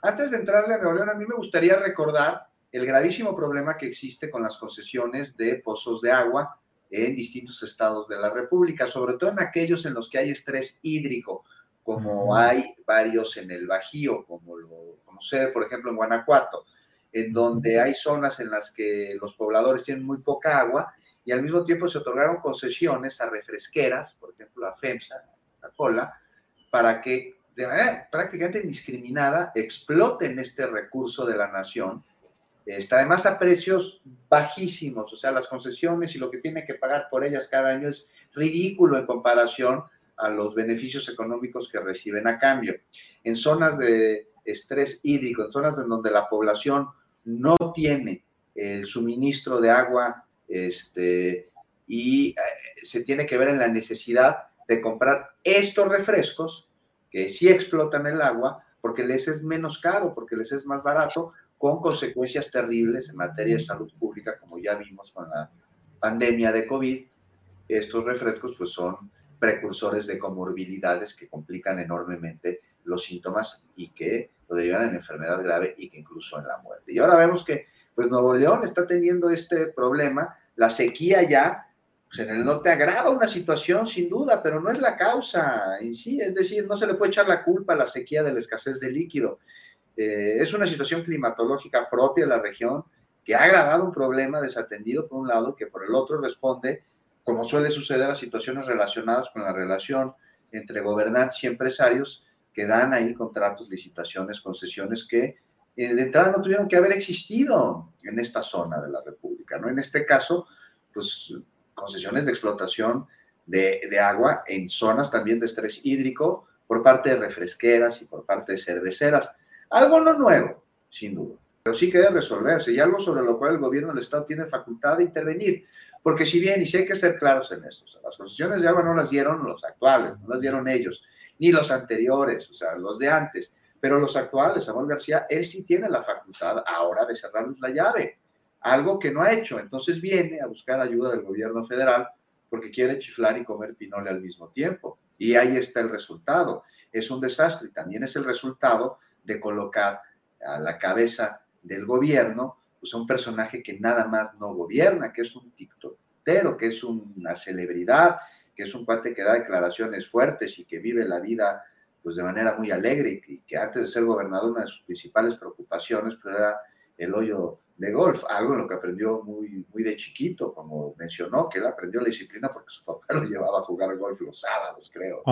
Antes de entrarle a Nuevo León, a mí me gustaría recordar el gravísimo problema que existe con las concesiones de pozos de agua en distintos estados de la República, sobre todo en aquellos en los que hay estrés hídrico como hay varios en el Bajío, como lo conoce, por ejemplo, en Guanajuato, en donde hay zonas en las que los pobladores tienen muy poca agua y al mismo tiempo se otorgaron concesiones a refresqueras, por ejemplo, a FEMSA, a Cola, para que de manera prácticamente indiscriminada exploten este recurso de la nación. Está además a precios bajísimos, o sea, las concesiones y lo que tiene que pagar por ellas cada año es ridículo en comparación a los beneficios económicos que reciben a cambio. En zonas de estrés hídrico, en zonas en donde la población no tiene el suministro de agua este, y eh, se tiene que ver en la necesidad de comprar estos refrescos que sí explotan el agua porque les es menos caro, porque les es más barato, con consecuencias terribles en materia de salud pública, como ya vimos con la pandemia de COVID. Estos refrescos pues son precursores de comorbilidades que complican enormemente los síntomas y que lo derivan en enfermedad grave y que incluso en la muerte. Y ahora vemos que pues Nuevo León está teniendo este problema, la sequía ya pues en el norte agrava una situación sin duda, pero no es la causa en sí, es decir, no se le puede echar la culpa a la sequía de la escasez de líquido. Eh, es una situación climatológica propia de la región que ha agravado un problema desatendido por un lado que por el otro responde como suele suceder a situaciones relacionadas con la relación entre gobernantes y empresarios que dan ahí contratos, licitaciones, concesiones que eh, de entrada no tuvieron que haber existido en esta zona de la República, ¿no? En este caso, pues concesiones de explotación de, de agua en zonas también de estrés hídrico por parte de refresqueras y por parte de cerveceras. Algo no nuevo, sin duda, pero sí que debe resolverse y algo sobre lo cual el gobierno del Estado tiene facultad de intervenir. Porque si bien, y si hay que ser claros en esto, las concesiones de agua no las dieron los actuales, no las dieron ellos, ni los anteriores, o sea, los de antes, pero los actuales, Samuel García, él sí tiene la facultad ahora de cerrarles la llave, algo que no ha hecho. Entonces viene a buscar ayuda del gobierno federal porque quiere chiflar y comer pinole al mismo tiempo. Y ahí está el resultado. Es un desastre y también es el resultado de colocar a la cabeza del gobierno pues un personaje que nada más no gobierna, que es un tiktokero, que es una celebridad, que es un cuate que da declaraciones fuertes y que vive la vida pues de manera muy alegre y que, antes de ser gobernador una de sus principales preocupaciones pues, era el hoyo de golf, algo en lo que aprendió muy, muy de chiquito, como mencionó, que él aprendió la disciplina porque su papá lo llevaba a jugar golf los sábados, creo.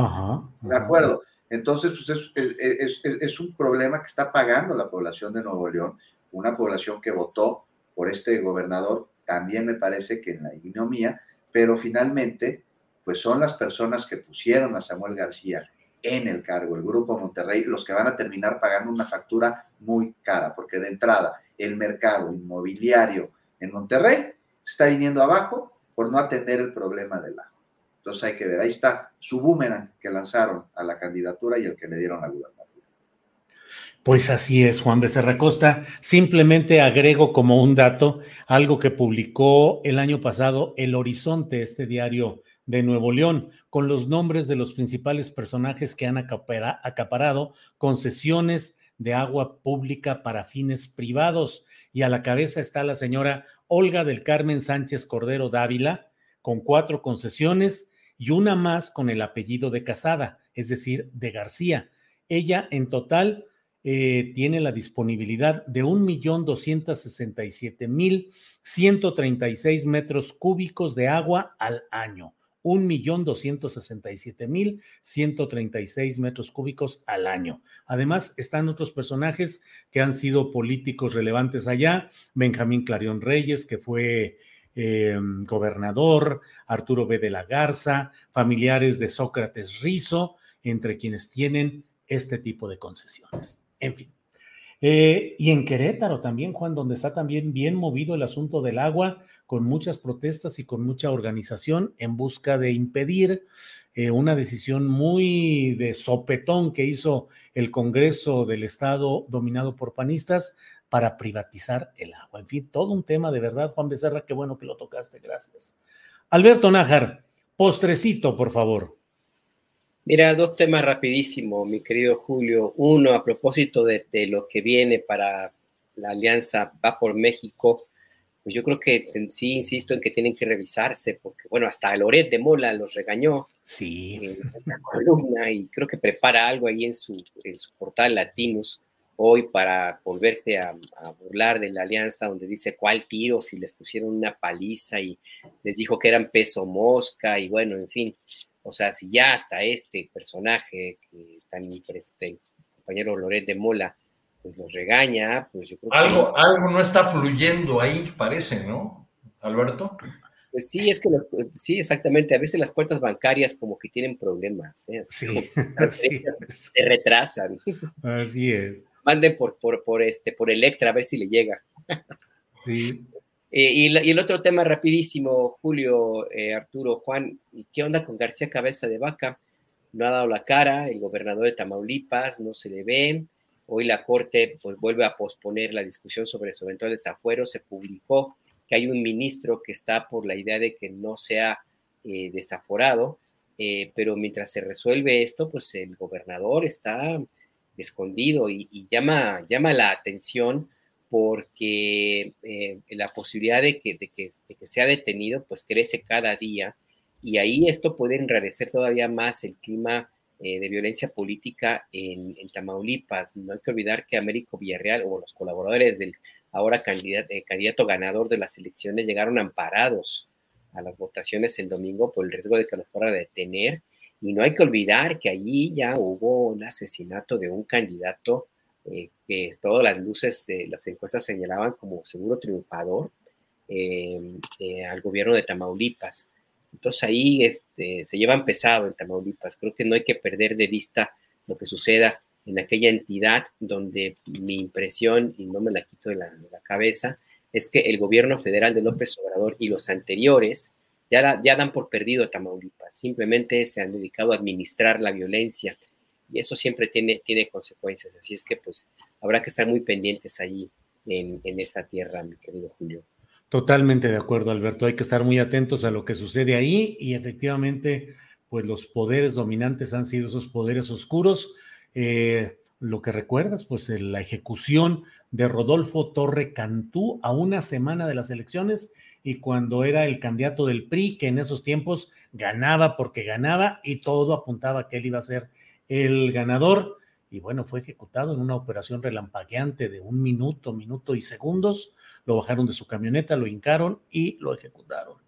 De acuerdo. Entonces, pues es, es, es, es, un problema que está pagando la población de Nuevo León una población que votó por este gobernador, también me parece que en la ignomía, pero finalmente, pues son las personas que pusieron a Samuel García en el cargo, el Grupo Monterrey, los que van a terminar pagando una factura muy cara, porque de entrada el mercado inmobiliario en Monterrey está viniendo abajo por no atender el problema del agua. Entonces hay que ver, ahí está su boomerang que lanzaron a la candidatura y el que le dieron la gubernatura. Pues así es, Juan Becerra Costa. Simplemente agrego como un dato algo que publicó el año pasado El Horizonte, este diario de Nuevo León, con los nombres de los principales personajes que han acaparado concesiones de agua pública para fines privados. Y a la cabeza está la señora Olga del Carmen Sánchez Cordero Dávila, con cuatro concesiones y una más con el apellido de Casada, es decir, de García. Ella en total eh, tiene la disponibilidad de 1.267.136 metros cúbicos de agua al año. 1.267.136 metros cúbicos al año. Además, están otros personajes que han sido políticos relevantes allá. Benjamín Clarión Reyes, que fue eh, gobernador, Arturo B. de la Garza, familiares de Sócrates Rizo, entre quienes tienen este tipo de concesiones. En fin. Eh, y en Querétaro también, Juan, donde está también bien movido el asunto del agua, con muchas protestas y con mucha organización en busca de impedir eh, una decisión muy de sopetón que hizo el Congreso del Estado dominado por panistas para privatizar el agua. En fin, todo un tema de verdad, Juan Becerra, qué bueno que lo tocaste, gracias. Alberto Nájar, postrecito, por favor. Mira, dos temas rapidísimo, mi querido Julio. Uno, a propósito de, lo que viene para la alianza Va por México, pues yo creo que sí insisto en que tienen que revisarse, porque bueno, hasta Loret de Mola los regañó sí. en la columna y creo que prepara algo ahí en su, en su portal Latinos hoy para volverse a, a, burlar de la alianza, donde dice cuál tiro, si les pusieron una paliza y les dijo que eran peso mosca y bueno, en fin, o sea, si ya hasta este personaje, que tan este, compañero Loret de Mola, pues los regaña, pues yo creo que... Algo, algo no está fluyendo ahí, parece, ¿no, Alberto? Pues sí, es que sí, exactamente. A veces las cuentas bancarias como que tienen problemas, ¿eh? sí, se retrasan. Así es. Manden por, por, por, este, por Electra a ver si le llega. Sí. Eh, y, el otro tema rapidísimo, Julio, eh, Arturo, Juan, ¿qué onda con García Cabeza de Vaca? No ha dado la cara, el gobernador de Tamaulipas no se le ve. Hoy la Corte pues, vuelve a posponer la discusión sobre su eventual desafuero. Se publicó que hay un ministro que está por la idea de que no sea eh, desaforado, pero mientras se resuelve esto, pues el gobernador está escondido y, y llama, llama la atención porque eh, la posibilidad de que, sea detenido pues crece cada día y ahí esto puede enrarecer todavía más el clima eh, de violencia política en, Tamaulipas. No hay que olvidar que Américo Villarreal o los colaboradores del ahora candidato, eh, candidato ganador de las elecciones llegaron amparados a las votaciones el domingo por el riesgo de que los fuera a detener. Y no hay que olvidar que allí ya hubo un asesinato de un candidato eh, que todas las luces de las encuestas señalaban como seguro triunfador em, eh, al gobierno de Tamaulipas. Entonces ahí este, se llevan pesado en Tamaulipas. Creo que no hay que perder de vista lo que suceda en aquella entidad donde mi impresión, y no me la quito de la, cabeza, es que el gobierno federal de López Obrador y los anteriores ya, ya dan por perdido a Tamaulipas. Simplemente se han dedicado a administrar la violencia y eso siempre tiene, tiene consecuencias. Así es que pues habrá que estar muy pendientes ahí en, esa tierra, mi querido Julio. Totalmente de acuerdo, Alberto. Hay que estar muy atentos a lo que sucede ahí y efectivamente, pues los poderes dominantes han sido esos poderes oscuros. Eh, lo que recuerdas, pues la ejecución de Rodolfo Torre Cantú a una semana de las elecciones y cuando era el candidato del PRI, que en esos tiempos ganaba porque ganaba y todo apuntaba que él iba a ser el ganador. Y bueno, fue ejecutado en una operación relampagueante de un minuto, minuto y segundos. Lo bajaron de su camioneta, lo hincaron y lo ejecutaron.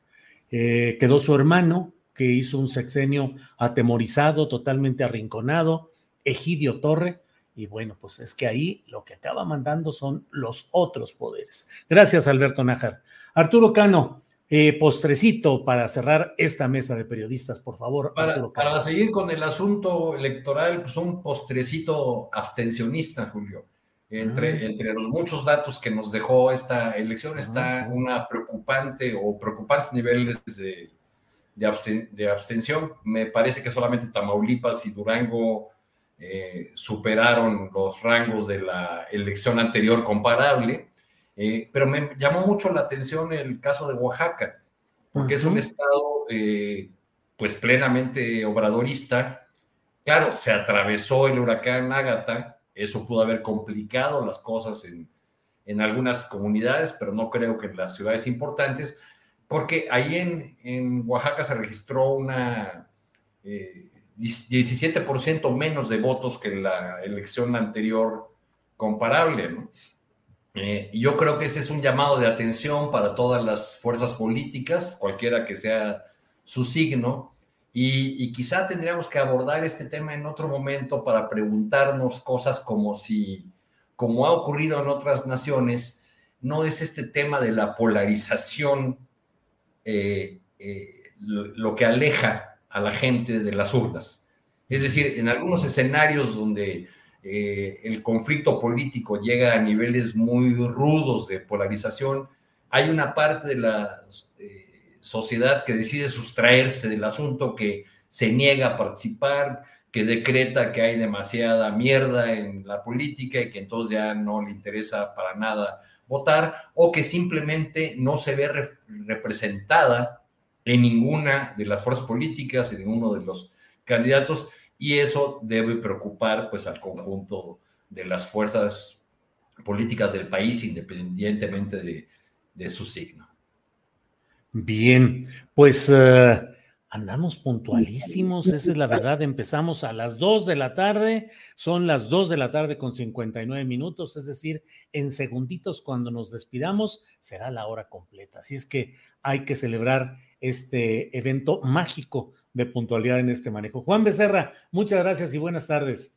Eh, quedó su hermano, que hizo un sexenio atemorizado, totalmente arrinconado, Egidio Torre. Y bueno, pues es que ahí lo que acaba mandando son los otros poderes. Gracias, Alberto Nájar. Arturo Cano, eh, postrecito para cerrar esta mesa de periodistas, por favor. Para, seguir con el asunto electoral, pues un postrecito abstencionista, Julio. Entre, entre los muchos datos que nos dejó esta elección está una preocupante o preocupantes niveles de, de, abstención. Me parece que solamente Tamaulipas y Durango eh, superaron los rangos de la elección anterior comparable, eh, pero me llamó mucho la atención el caso de Oaxaca, porque es un estado eh, pues plenamente obradorista. Claro, se atravesó el huracán Ágata, eso pudo haber complicado las cosas en, en algunas comunidades, pero no creo que en las ciudades importantes, porque ahí en, en Oaxaca se registró una 17% menos de votos que la elección anterior comparable. Eh, yo creo que ese es un llamado de atención para todas las fuerzas políticas, cualquiera que sea su signo, y, quizá tendríamos que abordar este tema en otro momento para preguntarnos cosas como si, como ha ocurrido en otras naciones, no es este tema de la polarización eh, eh, lo que aleja a la gente de las urnas. Es decir, en algunos escenarios donde eh, el conflicto político llega a niveles muy rudos de polarización, hay una parte de la eh, sociedad que decide sustraerse del asunto, que se niega a participar, que decreta que hay demasiada mierda en la política y que entonces ya no le interesa para nada votar, o que simplemente no se ve representada en ninguna de las fuerzas políticas, en ninguno de los candidatos, y eso debe preocupar pues al conjunto de las fuerzas políticas del país, independientemente de, su signo. Bien, pues uh, andamos puntualísimos, esa es la verdad. Empezamos a las 2 de la tarde, son las 2 de la tarde con 59 minutos, es decir, en segunditos cuando nos despidamos será la hora completa. Así es que hay que celebrar este evento mágico de puntualidad en este manejo. Juan Becerra, muchas gracias y buenas tardes.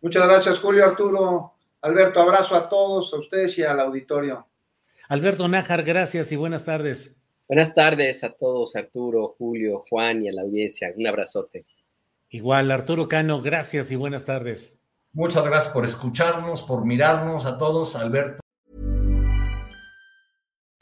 Muchas gracias, Julio Arturo. Alberto, abrazo a todos, a ustedes y al auditorio. Alberto Nájar, gracias y buenas tardes. Buenas tardes a todos, Arturo, Julio, Juan y a la audiencia. Un abrazote. Igual, Arturo Cano, gracias y buenas tardes. Muchas gracias por escucharnos, por mirarnos a todos, Alberto.